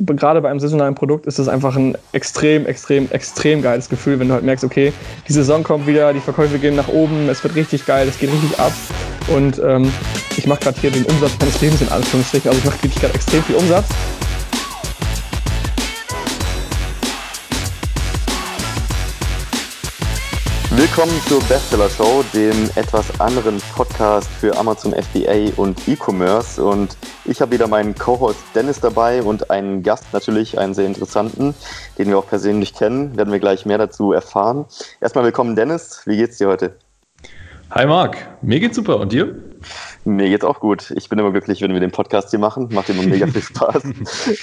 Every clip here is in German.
gerade bei einem saisonalen Produkt ist es einfach ein extrem, extrem, extrem geiles Gefühl, wenn du halt merkst, okay, die Saison kommt wieder, die Verkäufe gehen nach oben, es wird richtig geil, es geht richtig ab. Und ähm, ich mache gerade hier den Umsatz meines Lebens in Anführungsstrichen. Also ich mache wirklich gerade extrem viel Umsatz. Willkommen zur Bestseller Show, dem etwas anderen Podcast für Amazon FBA und E-Commerce. Und ich habe wieder meinen Co-Host Dennis dabei und einen Gast natürlich, einen sehr interessanten, den wir auch persönlich kennen. Werden wir gleich mehr dazu erfahren. Erstmal willkommen, Dennis. Wie geht's dir heute? Hi Marc, mir geht's super und dir? Mir geht's auch gut. Ich bin immer glücklich, wenn wir den Podcast hier machen. Macht immer mega viel Spaß.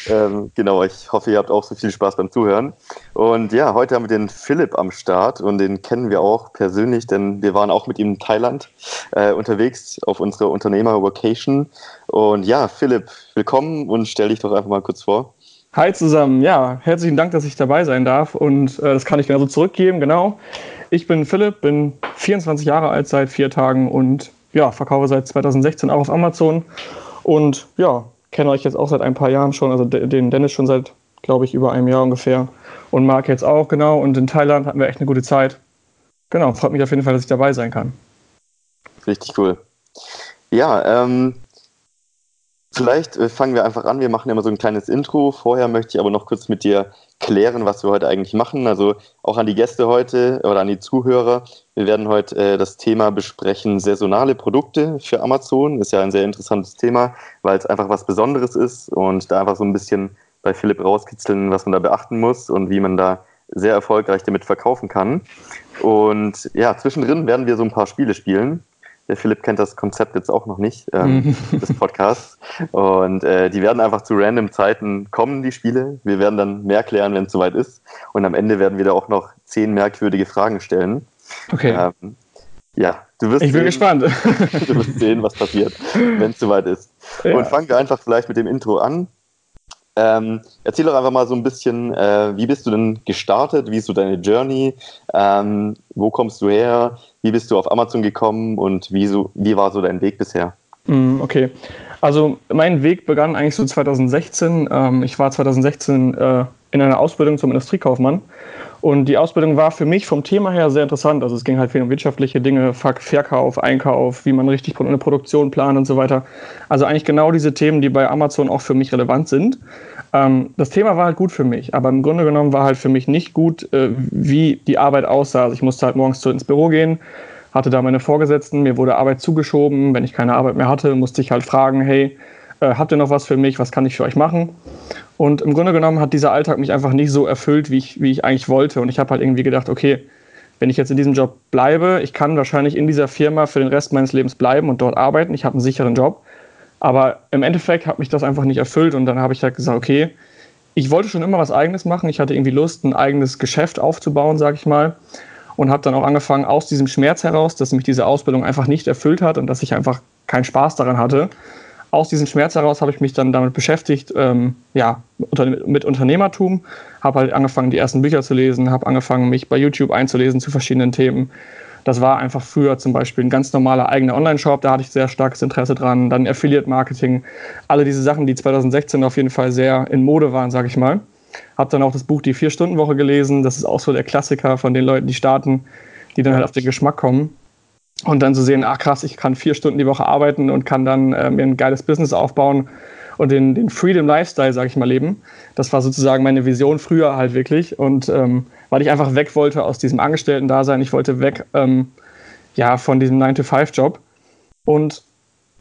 ähm, genau, ich hoffe, ihr habt auch so viel Spaß beim Zuhören. Und ja, heute haben wir den Philipp am Start und den kennen wir auch persönlich, denn wir waren auch mit ihm in Thailand äh, unterwegs auf unserer Unternehmer-Vocation. Und ja, Philipp, willkommen und stell dich doch einfach mal kurz vor. Hi zusammen, ja, herzlichen Dank, dass ich dabei sein darf und äh, das kann ich genauso zurückgeben, genau. Ich bin Philipp, bin 24 Jahre alt seit vier Tagen und ja, verkaufe seit 2016 auch auf Amazon und ja, kenne euch jetzt auch seit ein paar Jahren schon, also den Dennis schon seit, glaube ich, über einem Jahr ungefähr und Marc jetzt auch, genau. Und in Thailand hatten wir echt eine gute Zeit. Genau, freut mich auf jeden Fall, dass ich dabei sein kann. Richtig cool. Ja, ähm, Vielleicht äh, fangen wir einfach an. Wir machen immer so ein kleines Intro. Vorher möchte ich aber noch kurz mit dir klären, was wir heute eigentlich machen. Also auch an die Gäste heute oder an die Zuhörer. Wir werden heute äh, das Thema besprechen, saisonale Produkte für Amazon. Ist ja ein sehr interessantes Thema, weil es einfach was Besonderes ist und da einfach so ein bisschen bei Philipp rauskitzeln, was man da beachten muss und wie man da sehr erfolgreich damit verkaufen kann. Und ja, zwischendrin werden wir so ein paar Spiele spielen. Der Philipp kennt das Konzept jetzt auch noch nicht ähm, des Podcasts. Und äh, die werden einfach zu random Zeiten kommen, die Spiele. Wir werden dann mehr klären, wenn es soweit ist. Und am Ende werden wir da auch noch zehn merkwürdige Fragen stellen. Okay. Ähm, ja, du wirst Ich bin sehen, gespannt. du wirst sehen, was passiert, wenn es soweit ist. Ja. Und fangen wir einfach vielleicht mit dem Intro an. Ähm, erzähl doch einfach mal so ein bisschen, äh, wie bist du denn gestartet? Wie ist so deine Journey? Ähm, wo kommst du her? Wie bist du auf Amazon gekommen und wie, so, wie war so dein Weg bisher? Mm, okay, also mein Weg begann eigentlich so 2016. Ähm, ich war 2016 äh, in einer Ausbildung zum Industriekaufmann und die Ausbildung war für mich vom Thema her sehr interessant. Also es ging halt viel um wirtschaftliche Dinge, Verkauf, Einkauf, wie man richtig eine Produktion plant und so weiter. Also eigentlich genau diese Themen, die bei Amazon auch für mich relevant sind. Ähm, das Thema war halt gut für mich, aber im Grunde genommen war halt für mich nicht gut, äh, wie die Arbeit aussah. Also ich musste halt morgens ins Büro gehen, hatte da meine Vorgesetzten, mir wurde Arbeit zugeschoben. Wenn ich keine Arbeit mehr hatte, musste ich halt fragen, hey, äh, habt ihr noch was für mich? Was kann ich für euch machen? Und im Grunde genommen hat dieser Alltag mich einfach nicht so erfüllt, wie ich, wie ich eigentlich wollte. Und ich habe halt irgendwie gedacht, okay, wenn ich jetzt in diesem Job bleibe, ich kann wahrscheinlich in dieser Firma für den Rest meines Lebens bleiben und dort arbeiten. Ich habe einen sicheren Job. Aber im Endeffekt hat mich das einfach nicht erfüllt und dann habe ich halt gesagt, okay, ich wollte schon immer was Eigenes machen. Ich hatte irgendwie Lust, ein eigenes Geschäft aufzubauen, sage ich mal. Und habe dann auch angefangen, aus diesem Schmerz heraus, dass mich diese Ausbildung einfach nicht erfüllt hat und dass ich einfach keinen Spaß daran hatte. Aus diesem Schmerz heraus habe ich mich dann damit beschäftigt, ähm, ja, mit Unternehmertum, habe halt angefangen, die ersten Bücher zu lesen, habe angefangen, mich bei YouTube einzulesen zu verschiedenen Themen, das war einfach früher zum Beispiel ein ganz normaler eigener Online-Shop, da hatte ich sehr starkes Interesse dran. Dann Affiliate-Marketing, alle diese Sachen, die 2016 auf jeden Fall sehr in Mode waren, sage ich mal. Hab dann auch das Buch Die Vier-Stunden-Woche gelesen. Das ist auch so der Klassiker von den Leuten, die starten, die dann halt auf den Geschmack kommen. Und dann zu sehen, ach krass, ich kann vier Stunden die Woche arbeiten und kann dann äh, mir ein geiles Business aufbauen und den, den Freedom Lifestyle, sage ich mal, leben. Das war sozusagen meine Vision früher halt wirklich. Und ähm, weil ich einfach weg wollte aus diesem Angestellten-Dasein. Ich wollte weg ähm, ja, von diesem 9-to-5-Job. Und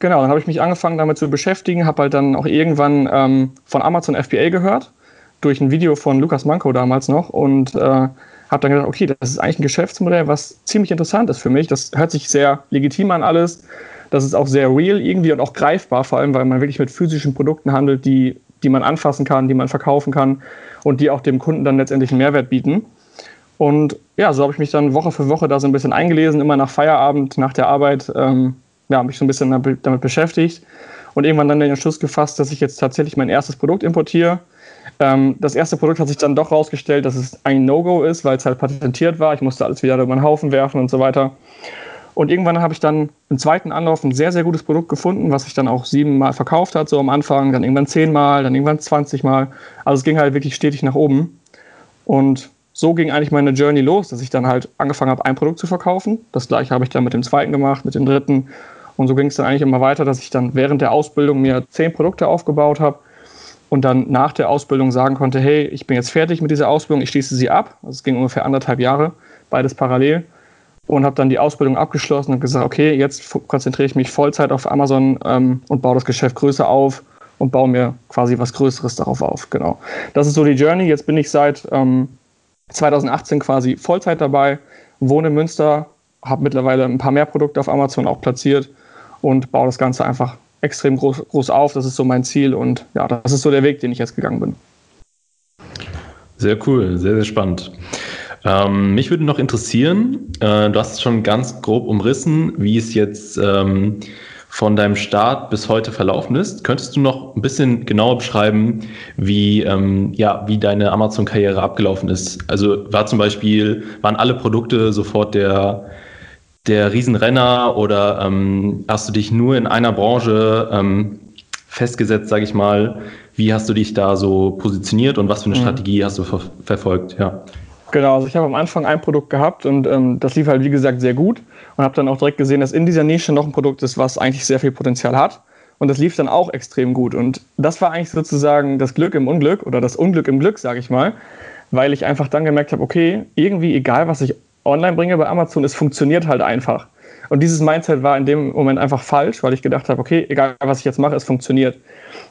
genau, dann habe ich mich angefangen damit zu beschäftigen, habe halt dann auch irgendwann ähm, von Amazon FBA gehört, durch ein Video von Lukas Manko damals noch und äh, habe dann gedacht, okay, das ist eigentlich ein Geschäftsmodell, was ziemlich interessant ist für mich. Das hört sich sehr legitim an alles. Das ist auch sehr real irgendwie und auch greifbar, vor allem, weil man wirklich mit physischen Produkten handelt, die, die man anfassen kann, die man verkaufen kann und die auch dem Kunden dann letztendlich einen Mehrwert bieten. Und ja, so habe ich mich dann Woche für Woche da so ein bisschen eingelesen, immer nach Feierabend, nach der Arbeit, ähm, ja, mich so ein bisschen damit beschäftigt und irgendwann dann den Entschluss gefasst, dass ich jetzt tatsächlich mein erstes Produkt importiere. Ähm, das erste Produkt hat sich dann doch rausgestellt, dass es ein No-Go ist, weil es halt patentiert war. Ich musste alles wieder über den Haufen werfen und so weiter. Und irgendwann habe ich dann im zweiten Anlauf ein sehr, sehr gutes Produkt gefunden, was sich dann auch siebenmal verkauft hat, so am Anfang, dann irgendwann zehnmal, dann irgendwann 20 Mal. Also es ging halt wirklich stetig nach oben. Und so ging eigentlich meine Journey los, dass ich dann halt angefangen habe, ein Produkt zu verkaufen. Das gleiche habe ich dann mit dem zweiten gemacht, mit dem dritten. Und so ging es dann eigentlich immer weiter, dass ich dann während der Ausbildung mir zehn Produkte aufgebaut habe und dann nach der Ausbildung sagen konnte, hey, ich bin jetzt fertig mit dieser Ausbildung, ich schließe sie ab. Also es ging ungefähr anderthalb Jahre, beides parallel. Und habe dann die Ausbildung abgeschlossen und gesagt, okay, jetzt konzentriere ich mich Vollzeit auf Amazon ähm, und baue das Geschäft größer auf und baue mir quasi was Größeres darauf auf. Genau. Das ist so die Journey. Jetzt bin ich seit ähm, 2018 quasi Vollzeit dabei, wohne in Münster, habe mittlerweile ein paar mehr Produkte auf Amazon auch platziert und baue das Ganze einfach extrem groß, groß auf. Das ist so mein Ziel und ja, das ist so der Weg, den ich jetzt gegangen bin. Sehr cool, sehr, sehr spannend. Ähm, mich würde noch interessieren, äh, du hast es schon ganz grob umrissen, wie es jetzt ähm, von deinem Start bis heute verlaufen ist. Könntest du noch ein bisschen genauer beschreiben, wie, ähm, ja, wie deine Amazon-Karriere abgelaufen ist? Also war zum Beispiel, waren alle Produkte sofort der der Riesenrenner oder ähm, hast du dich nur in einer Branche ähm, festgesetzt, sage ich mal? Wie hast du dich da so positioniert und was für eine mhm. Strategie hast du ver verfolgt? Ja. Genau, also ich habe am Anfang ein Produkt gehabt und ähm, das lief halt wie gesagt sehr gut und habe dann auch direkt gesehen, dass in dieser Nische noch ein Produkt ist, was eigentlich sehr viel Potenzial hat. Und das lief dann auch extrem gut. Und das war eigentlich sozusagen das Glück im Unglück oder das Unglück im Glück, sage ich mal, weil ich einfach dann gemerkt habe, okay, irgendwie egal, was ich online bringe bei Amazon, es funktioniert halt einfach. Und dieses Mindset war in dem Moment einfach falsch, weil ich gedacht habe, okay, egal was ich jetzt mache, es funktioniert.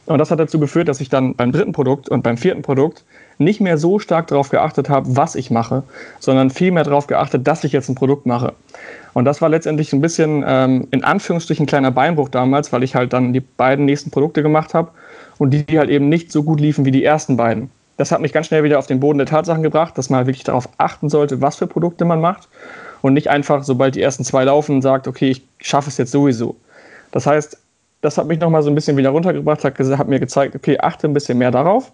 Und das hat dazu geführt, dass ich dann beim dritten Produkt und beim vierten Produkt nicht mehr so stark darauf geachtet habe, was ich mache, sondern vielmehr darauf geachtet, dass ich jetzt ein Produkt mache. Und das war letztendlich ein bisschen ähm, in Anführungsstrichen ein kleiner Beinbruch damals, weil ich halt dann die beiden nächsten Produkte gemacht habe und die halt eben nicht so gut liefen wie die ersten beiden das hat mich ganz schnell wieder auf den Boden der Tatsachen gebracht, dass man halt wirklich darauf achten sollte, was für Produkte man macht und nicht einfach, sobald die ersten zwei laufen, sagt, okay, ich schaffe es jetzt sowieso. Das heißt, das hat mich nochmal so ein bisschen wieder runtergebracht, hat, hat, mir gezeigt, okay, achte ein bisschen mehr darauf.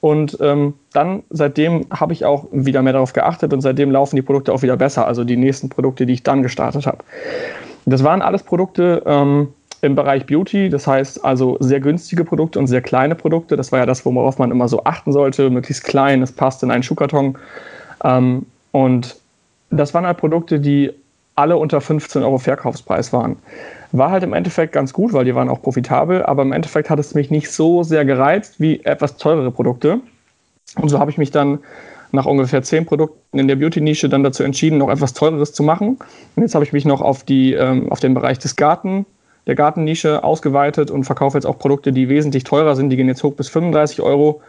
Und ähm, dann, seitdem habe ich auch wieder mehr darauf geachtet und seitdem laufen die Produkte auch wieder besser, also die nächsten Produkte, die ich dann gestartet habe. Das waren alles Produkte, ähm, im Bereich Beauty, das heißt also sehr günstige Produkte und sehr kleine Produkte. Das war ja das, worauf man immer so achten sollte, möglichst klein, es passt in einen Schuhkarton. Ähm, und das waren halt Produkte, die alle unter 15 Euro Verkaufspreis waren. War halt im Endeffekt ganz gut, weil die waren auch profitabel, aber im Endeffekt hat es mich nicht so sehr gereizt wie etwas teurere Produkte. Und so habe ich mich dann nach ungefähr zehn Produkten in der Beauty-Nische dann dazu entschieden, noch etwas teureres zu machen. Und jetzt habe ich mich noch auf, die, ähm, auf den Bereich des Garten der Gartennische ausgeweitet und verkaufe jetzt auch Produkte, die wesentlich teurer sind. Die gehen jetzt hoch bis 35 Euro.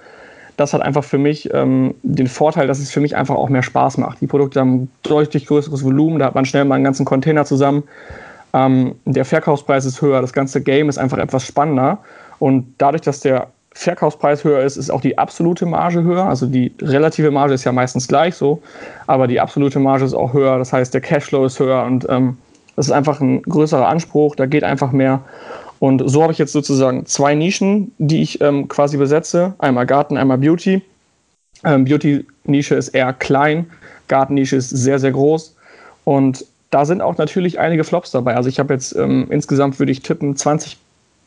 Das hat einfach für mich ähm, den Vorteil, dass es für mich einfach auch mehr Spaß macht. Die Produkte haben deutlich größeres Volumen, da hat man schnell mal einen ganzen Container zusammen. Ähm, der Verkaufspreis ist höher, das ganze Game ist einfach etwas spannender. Und dadurch, dass der Verkaufspreis höher ist, ist auch die absolute Marge höher. Also die relative Marge ist ja meistens gleich so, aber die absolute Marge ist auch höher. Das heißt, der Cashflow ist höher und ähm, das ist einfach ein größerer Anspruch, da geht einfach mehr. Und so habe ich jetzt sozusagen zwei Nischen, die ich ähm, quasi besetze. Einmal Garten, einmal Beauty. Ähm, Beauty-Nische ist eher klein, Garten-Nische ist sehr, sehr groß. Und da sind auch natürlich einige Flops dabei. Also ich habe jetzt ähm, insgesamt, würde ich tippen, 20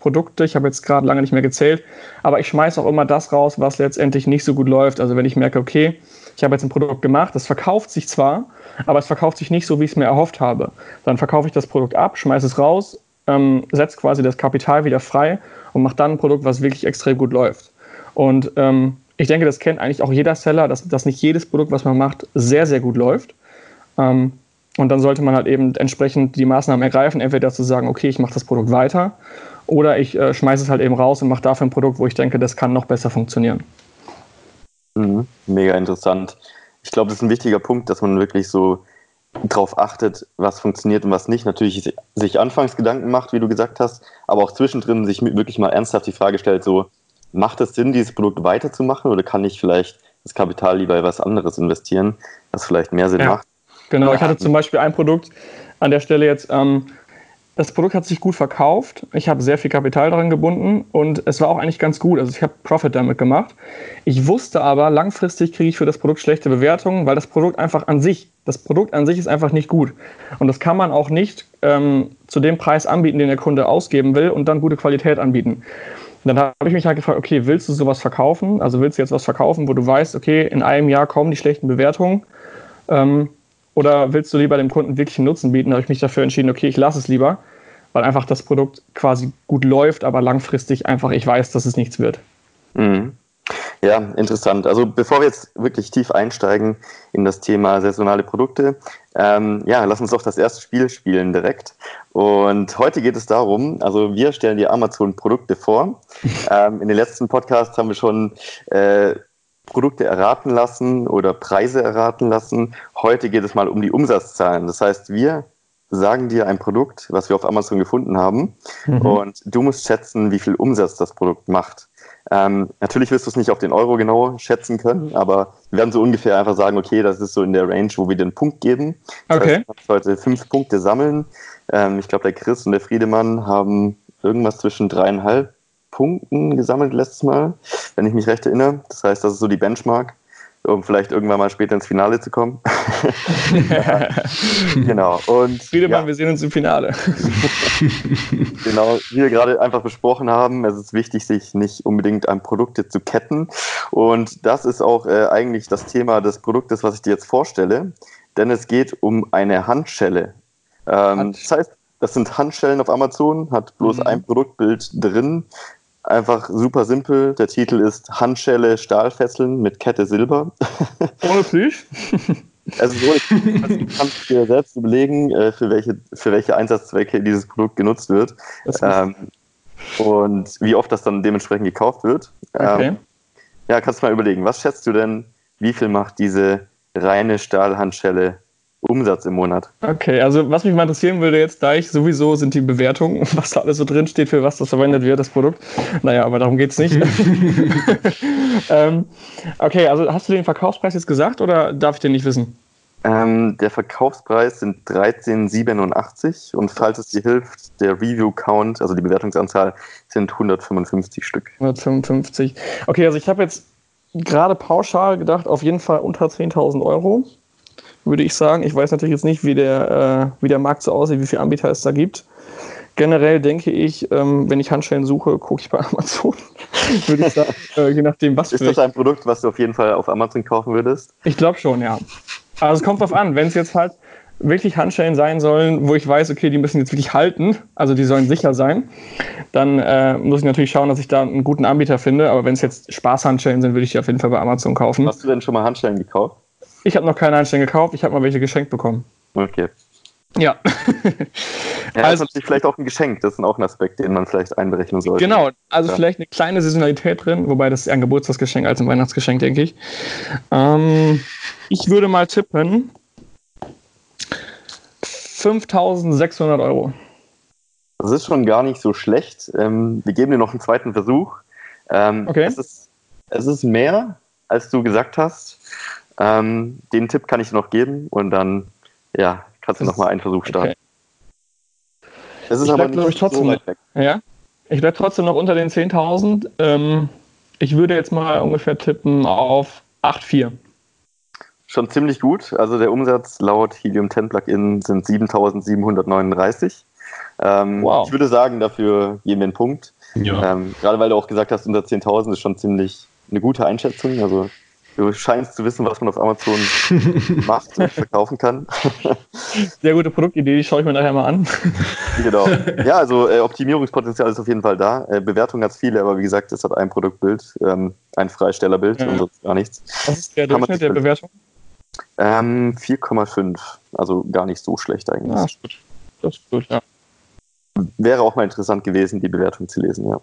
Produkte. Ich habe jetzt gerade lange nicht mehr gezählt. Aber ich schmeiße auch immer das raus, was letztendlich nicht so gut läuft. Also wenn ich merke, okay, ich habe jetzt ein Produkt gemacht, das verkauft sich zwar, aber es verkauft sich nicht so, wie ich es mir erhofft habe. Dann verkaufe ich das Produkt ab, schmeiße es raus, ähm, setze quasi das Kapital wieder frei und mache dann ein Produkt, was wirklich extrem gut läuft. Und ähm, ich denke, das kennt eigentlich auch jeder Seller, dass, dass nicht jedes Produkt, was man macht, sehr, sehr gut läuft. Ähm, und dann sollte man halt eben entsprechend die Maßnahmen ergreifen, entweder zu sagen, okay, ich mache das Produkt weiter oder ich äh, schmeiße es halt eben raus und mache dafür ein Produkt, wo ich denke, das kann noch besser funktionieren. Mhm, mega interessant. Ich glaube, das ist ein wichtiger Punkt, dass man wirklich so darauf achtet, was funktioniert und was nicht. Natürlich sich anfangs Gedanken macht, wie du gesagt hast, aber auch zwischendrin sich wirklich mal ernsthaft die Frage stellt, so, macht es Sinn, dieses Produkt weiterzumachen oder kann ich vielleicht das Kapital lieber in was anderes investieren, was vielleicht mehr Sinn ja, macht? Genau, ich hatte zum Beispiel ein Produkt an der Stelle jetzt, ähm, das Produkt hat sich gut verkauft. Ich habe sehr viel Kapital daran gebunden und es war auch eigentlich ganz gut. Also ich habe Profit damit gemacht. Ich wusste aber, langfristig kriege ich für das Produkt schlechte Bewertungen, weil das Produkt einfach an sich, das Produkt an sich ist einfach nicht gut. Und das kann man auch nicht ähm, zu dem Preis anbieten, den der Kunde ausgeben will und dann gute Qualität anbieten. Und dann habe ich mich halt gefragt, okay, willst du sowas verkaufen? Also willst du jetzt was verkaufen, wo du weißt, okay, in einem Jahr kommen die schlechten Bewertungen? Ähm, oder willst du lieber dem Kunden wirklich einen Nutzen bieten? Da habe ich mich dafür entschieden, okay, ich lasse es lieber, weil einfach das Produkt quasi gut läuft, aber langfristig einfach ich weiß, dass es nichts wird. Mhm. Ja, interessant. Also bevor wir jetzt wirklich tief einsteigen in das Thema saisonale Produkte, ähm, ja, lass uns doch das erste Spiel spielen direkt. Und heute geht es darum, also wir stellen dir Amazon-Produkte vor. ähm, in den letzten Podcasts haben wir schon äh, Produkte erraten lassen oder Preise erraten lassen. Heute geht es mal um die Umsatzzahlen. Das heißt, wir sagen dir ein Produkt, was wir auf Amazon gefunden haben, mhm. und du musst schätzen, wie viel Umsatz das Produkt macht. Ähm, natürlich wirst du es nicht auf den Euro genau schätzen können, aber wir werden so ungefähr einfach sagen, okay, das ist so in der Range, wo wir den Punkt geben. Das okay. Heißt, du kannst heute fünf Punkte sammeln. Ähm, ich glaube, der Chris und der Friedemann haben irgendwas zwischen dreieinhalb Punkten gesammelt letztes Mal, wenn ich mich recht erinnere. Das heißt, das ist so die Benchmark, um vielleicht irgendwann mal später ins Finale zu kommen. genau. Und, Friedemann, ja. wir sehen uns im Finale. genau, wie wir gerade einfach besprochen haben, es ist wichtig, sich nicht unbedingt an Produkte zu ketten. Und das ist auch äh, eigentlich das Thema des Produktes, was ich dir jetzt vorstelle. Denn es geht um eine Handschelle. Ähm, Hand. Das heißt, das sind Handschellen auf Amazon, hat bloß mhm. ein Produktbild drin. Einfach super simpel. Der Titel ist Handschelle Stahlfesseln mit Kette Silber. Ohne Plüsch? Also so, du kannst dir selbst überlegen, äh, für welche, für welche Einsatzzwecke dieses Produkt genutzt wird. Ähm, und wie oft das dann dementsprechend gekauft wird. Okay. Ähm, ja, kannst du mal überlegen, was schätzt du denn, wie viel macht diese reine Stahlhandschelle Umsatz im Monat. Okay, also was mich mal interessieren würde jetzt, da ich sowieso sind die Bewertungen, was da alles so drin steht, für was das verwendet wird, das Produkt. Naja, aber darum geht es nicht. ähm, okay, also hast du den Verkaufspreis jetzt gesagt oder darf ich den nicht wissen? Ähm, der Verkaufspreis sind 13,87 und falls es dir hilft, der Review-Count, also die Bewertungsanzahl, sind 155 Stück. 155. Okay, also ich habe jetzt gerade pauschal gedacht, auf jeden Fall unter 10.000 Euro würde ich sagen. Ich weiß natürlich jetzt nicht, wie der, äh, wie der Markt so aussieht, wie viele Anbieter es da gibt. Generell denke ich, ähm, wenn ich Handschellen suche, gucke ich bei Amazon. würde ich sagen, äh, je nachdem, was Ist das ein Produkt, was du auf jeden Fall auf Amazon kaufen würdest? Ich glaube schon, ja. Also es kommt drauf an, wenn es jetzt halt wirklich Handschellen sein sollen, wo ich weiß, okay, die müssen jetzt wirklich halten, also die sollen sicher sein, dann äh, muss ich natürlich schauen, dass ich da einen guten Anbieter finde. Aber wenn es jetzt Spaßhandschellen sind, würde ich die auf jeden Fall bei Amazon kaufen. Hast du denn schon mal Handschellen gekauft? Ich habe noch keine Einstellung gekauft, ich habe mal welche geschenkt bekommen. Okay. Ja. ja also, das ist vielleicht auch ein Geschenk, das ist auch ein Aspekt, den man vielleicht einberechnen sollte. Genau, also ja. vielleicht eine kleine Saisonalität drin, wobei das ist eher ein Geburtstagsgeschenk als ein Weihnachtsgeschenk, denke ich. Ähm, ich würde mal tippen 5600 Euro. Das ist schon gar nicht so schlecht. Ähm, wir geben dir noch einen zweiten Versuch. Ähm, okay. Es ist, es ist mehr, als du gesagt hast. Ähm, den Tipp kann ich noch geben und dann ja, kannst du nochmal einen Versuch starten. Okay. Es ist ich aber bleib, ich, trotzdem, so weit weg. Ja, ich bleibe trotzdem noch unter den 10.000. Ähm, ich würde jetzt mal ungefähr tippen auf 8,4. Schon ziemlich gut. Also der Umsatz laut Helium 10 Plugin sind 7.739. Ähm, wow. Ich würde sagen, dafür geben wir einen Punkt. Ja. Ähm, gerade weil du auch gesagt hast, unter 10.000 ist schon ziemlich eine gute Einschätzung. Also Du scheinst zu wissen, was man auf Amazon macht und verkaufen kann. Sehr gute Produktidee, die schaue ich mir nachher mal an. Genau. Ja, also äh, Optimierungspotenzial ist auf jeden Fall da. Äh, Bewertung hat es viele, aber wie gesagt, es hat ein Produktbild, ähm, ein Freistellerbild ja. und sonst gar nichts. Was ist der Durchschnitt der Bewertung? Ähm, 4,5. Also gar nicht so schlecht eigentlich. Ja, ist gut. Das ist gut, ja. Wäre auch mal interessant gewesen, die Bewertung zu lesen, ja.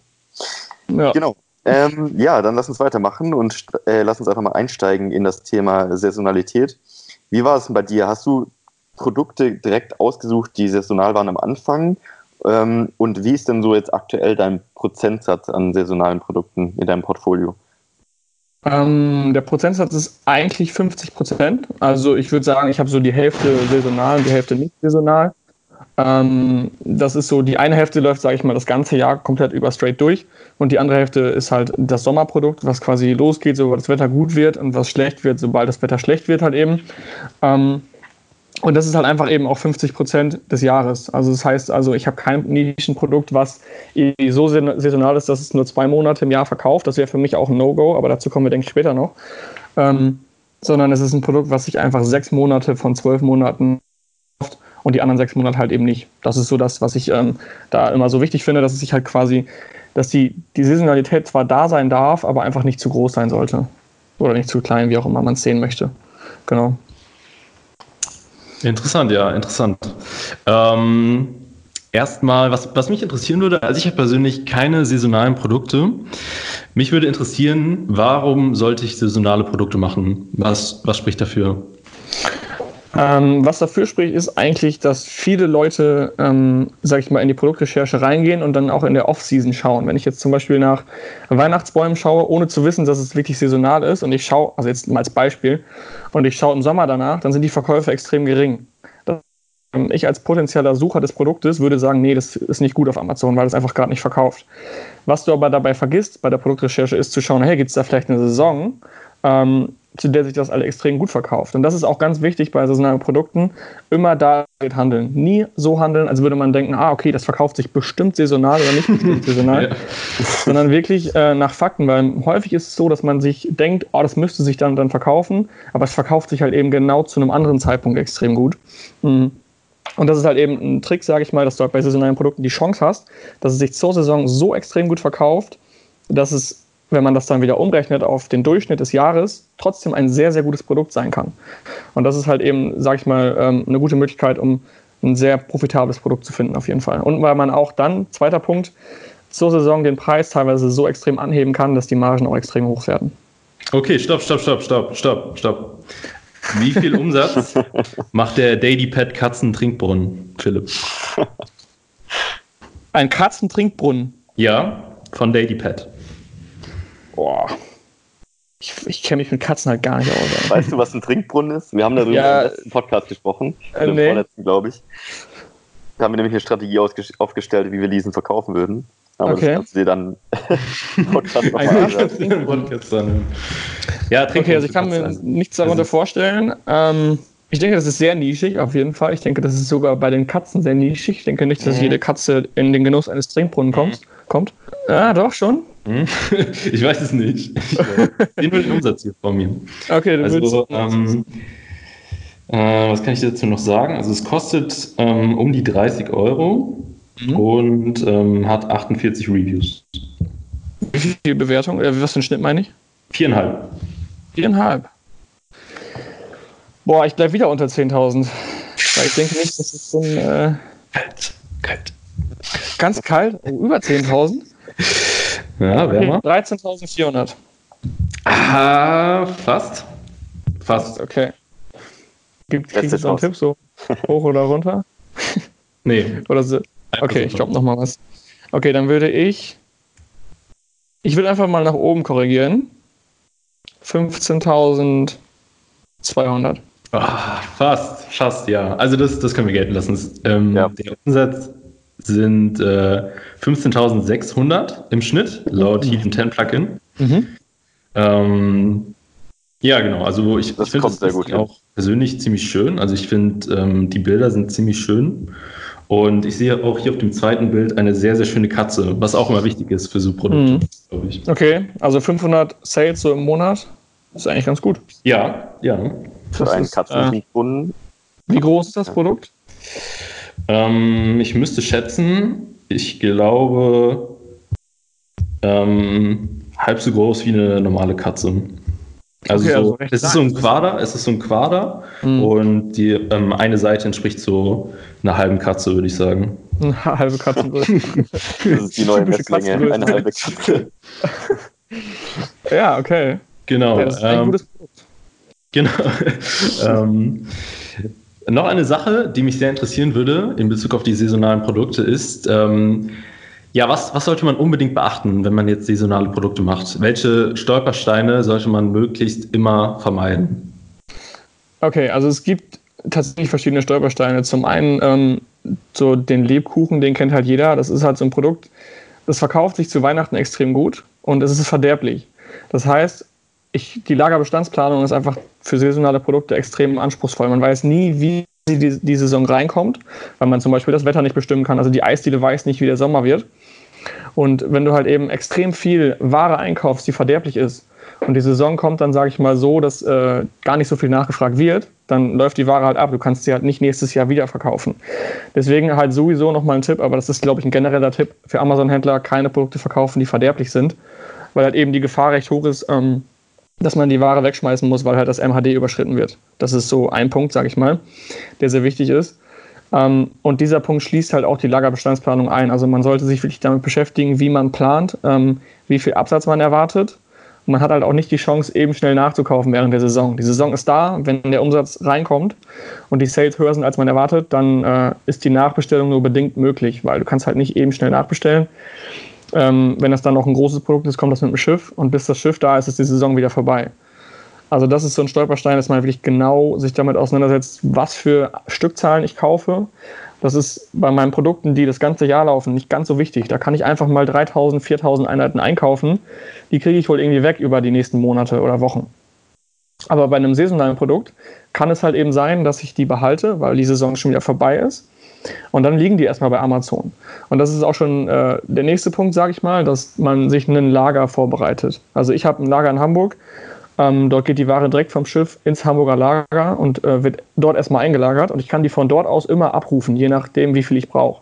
ja. Genau. Ähm, ja, dann lass uns weitermachen und äh, lass uns einfach mal einsteigen in das Thema Saisonalität. Wie war es denn bei dir? Hast du Produkte direkt ausgesucht, die saisonal waren am Anfang? Ähm, und wie ist denn so jetzt aktuell dein Prozentsatz an saisonalen Produkten in deinem Portfolio? Ähm, der Prozentsatz ist eigentlich 50 Prozent. Also ich würde sagen, ich habe so die Hälfte saisonal und die Hälfte nicht saisonal. Ähm, das ist so, die eine Hälfte läuft, sage ich mal, das ganze Jahr komplett über straight durch und die andere Hälfte ist halt das Sommerprodukt, was quasi losgeht, sobald das Wetter gut wird und was schlecht wird, sobald das Wetter schlecht wird halt eben. Ähm, und das ist halt einfach eben auch 50 Prozent des Jahres. Also das heißt, also ich habe kein Nischenprodukt, was so saisonal ist, dass es nur zwei Monate im Jahr verkauft. Das wäre für mich auch ein No-Go, aber dazu kommen wir, denke ich, später noch. Ähm, sondern es ist ein Produkt, was sich einfach sechs Monate von zwölf Monaten und die anderen sechs Monate halt eben nicht. Das ist so das, was ich ähm, da immer so wichtig finde, dass es sich halt quasi, dass die, die Saisonalität zwar da sein darf, aber einfach nicht zu groß sein sollte. Oder nicht zu klein, wie auch immer man es sehen möchte. Genau. Interessant, ja, interessant. Ähm, erstmal, was, was mich interessieren würde, also ich habe persönlich keine saisonalen Produkte. Mich würde interessieren, warum sollte ich saisonale Produkte machen? Was, was spricht dafür? Ähm, was dafür spricht, ist eigentlich, dass viele Leute, ähm, sag ich mal, in die Produktrecherche reingehen und dann auch in der Off-Season schauen. Wenn ich jetzt zum Beispiel nach Weihnachtsbäumen schaue, ohne zu wissen, dass es wirklich saisonal ist, und ich schaue, also jetzt mal als Beispiel, und ich schaue im Sommer danach, dann sind die Verkäufe extrem gering. Ähm, ich als potenzieller Sucher des Produktes würde sagen, nee, das ist nicht gut auf Amazon, weil es einfach gerade nicht verkauft. Was du aber dabei vergisst bei der Produktrecherche ist zu schauen, hey, gibt es da vielleicht eine Saison? Ähm, zu der sich das alle extrem gut verkauft. Und das ist auch ganz wichtig bei saisonalen Produkten, immer da handeln. Nie so handeln, als würde man denken, ah, okay, das verkauft sich bestimmt saisonal oder nicht saisonal, ja. sondern wirklich äh, nach Fakten, weil häufig ist es so, dass man sich denkt, oh, das müsste sich dann, dann verkaufen, aber es verkauft sich halt eben genau zu einem anderen Zeitpunkt extrem gut. Mhm. Und das ist halt eben ein Trick, sage ich mal, dass du halt bei saisonalen Produkten die Chance hast, dass es sich zur Saison so extrem gut verkauft, dass es wenn man das dann wieder umrechnet auf den Durchschnitt des Jahres, trotzdem ein sehr, sehr gutes Produkt sein kann. Und das ist halt eben, sage ich mal, ähm, eine gute Möglichkeit, um ein sehr profitables Produkt zu finden, auf jeden Fall. Und weil man auch dann, zweiter Punkt, zur Saison den Preis teilweise so extrem anheben kann, dass die Margen auch extrem hoch werden. Okay, stopp, stopp, stopp, stopp, stopp, stopp. Wie viel Umsatz macht der Daily Pet Katzentrinkbrunnen, Philipp? Ein Katzentrinkbrunnen? Ja, von Daily Pet. Boah. Ich, ich kenne mich mit Katzen halt gar nicht aus. Weißt du, was ein Trinkbrunnen ist? Wir haben darüber ja, im letzten Podcast gesprochen. Äh, Im nee. vorletzten, glaube ich. Da haben wir nämlich eine Strategie aufgestellt, wie wir diesen verkaufen würden. Aber okay. das kannst du dir dann Podcast nochmal Ja, okay, also ich kann mir nichts darunter vorstellen. Ähm, ich denke, das ist sehr nischig, auf jeden Fall. Ich denke, das ist sogar bei den Katzen sehr nischig. Ich denke nicht, dass mhm. jede Katze in den Genuss eines Trinkbrunnen kommt. Mhm. kommt. Ja, doch, schon. Hm? Ich weiß es nicht. Den will den Umsatz hier vor mir. Okay, du also, ähm, äh, was kann ich dazu noch sagen? Also es kostet ähm, um die 30 Euro mhm. und ähm, hat 48 Reviews. Wie viel Bewertung? Äh, was für ein Schnitt meine ich? Viereinhalb. Viereinhalb. Boah, ich bleibe wieder unter 10.000. Weil ich denke nicht, dass es so ein. Äh, kalt, kalt. Ganz kalt? Über 10.000? Ja, wärmer. 13.400. Ah, fast. Fast. Okay. Gibt es noch einen Tipp, so hoch oder runter? nee. oder so? Okay, ich glaube nochmal was. Okay, dann würde ich. Ich würde einfach mal nach oben korrigieren. 15.200. Ah, fast, fast, ja. Also das, das können wir gelten lassen. Ähm, ja. Der Umsatz sind äh, 15.600 im Schnitt, laut mhm. Heat 10 Plugin. Mhm. Ähm, ja, genau. Also ich, ich finde das, das auch persönlich ziemlich schön. Also ich finde, ähm, die Bilder sind ziemlich schön. Und ich sehe auch hier auf dem zweiten Bild eine sehr, sehr schöne Katze, was auch immer wichtig ist für so Produkte, mhm. glaube ich. Okay, also 500 Sales so im Monat ist eigentlich ganz gut. Ja, ja. Für das einen Katzenkunden. Äh, wie groß ist das Produkt? Ähm, ich müsste schätzen, ich glaube, ähm, halb so groß wie eine normale Katze. Also, okay, so, also es ist so ein Quader, es ist so ein Quader mhm. und die ähm, eine Seite entspricht so einer halben Katze, würde ich sagen. Eine halbe Katze. das ist die neue Messlänge, eine halbe Katze. ja, okay. Genau. Ja, das ist ein ähm, gutes Produkt. Genau. ähm, noch eine Sache, die mich sehr interessieren würde in Bezug auf die saisonalen Produkte ist, ähm, ja, was, was sollte man unbedingt beachten, wenn man jetzt saisonale Produkte macht? Welche Stolpersteine sollte man möglichst immer vermeiden? Okay, also es gibt tatsächlich verschiedene Stolpersteine. Zum einen ähm, so den Lebkuchen, den kennt halt jeder. Das ist halt so ein Produkt, das verkauft sich zu Weihnachten extrem gut und es ist verderblich. Das heißt, ich, die Lagerbestandsplanung ist einfach für saisonale Produkte extrem anspruchsvoll. Man weiß nie, wie die, die Saison reinkommt, weil man zum Beispiel das Wetter nicht bestimmen kann. Also die Eisdiele weiß nicht, wie der Sommer wird. Und wenn du halt eben extrem viel Ware einkaufst, die verderblich ist, und die Saison kommt dann, sage ich mal, so, dass äh, gar nicht so viel nachgefragt wird, dann läuft die Ware halt ab. Du kannst sie halt nicht nächstes Jahr wieder verkaufen. Deswegen halt sowieso nochmal ein Tipp, aber das ist, glaube ich, ein genereller Tipp für Amazon-Händler, keine Produkte verkaufen, die verderblich sind, weil halt eben die Gefahr recht hoch ist, ähm, dass man die Ware wegschmeißen muss, weil halt das MHD überschritten wird. Das ist so ein Punkt, sage ich mal, der sehr wichtig ist. Ähm, und dieser Punkt schließt halt auch die Lagerbestandsplanung ein. Also man sollte sich wirklich damit beschäftigen, wie man plant, ähm, wie viel Absatz man erwartet. Und man hat halt auch nicht die Chance, eben schnell nachzukaufen während der Saison. Die Saison ist da, wenn der Umsatz reinkommt und die Sales höher sind, als man erwartet, dann äh, ist die Nachbestellung nur bedingt möglich, weil du kannst halt nicht eben schnell nachbestellen. Ähm, wenn das dann noch ein großes Produkt ist, kommt das mit dem Schiff und bis das Schiff da ist, ist die Saison wieder vorbei. Also das ist so ein Stolperstein, dass man wirklich genau sich damit auseinandersetzt, was für Stückzahlen ich kaufe. Das ist bei meinen Produkten, die das ganze Jahr laufen, nicht ganz so wichtig. Da kann ich einfach mal 3000, 4000 Einheiten einkaufen. Die kriege ich wohl irgendwie weg über die nächsten Monate oder Wochen. Aber bei einem saisonalen Produkt kann es halt eben sein, dass ich die behalte, weil die Saison schon wieder vorbei ist. Und dann liegen die erstmal bei Amazon. Und das ist auch schon äh, der nächste Punkt, sage ich mal, dass man sich ein Lager vorbereitet. Also ich habe ein Lager in Hamburg. Ähm, dort geht die Ware direkt vom Schiff ins Hamburger Lager und äh, wird dort erstmal eingelagert. Und ich kann die von dort aus immer abrufen, je nachdem, wie viel ich brauche.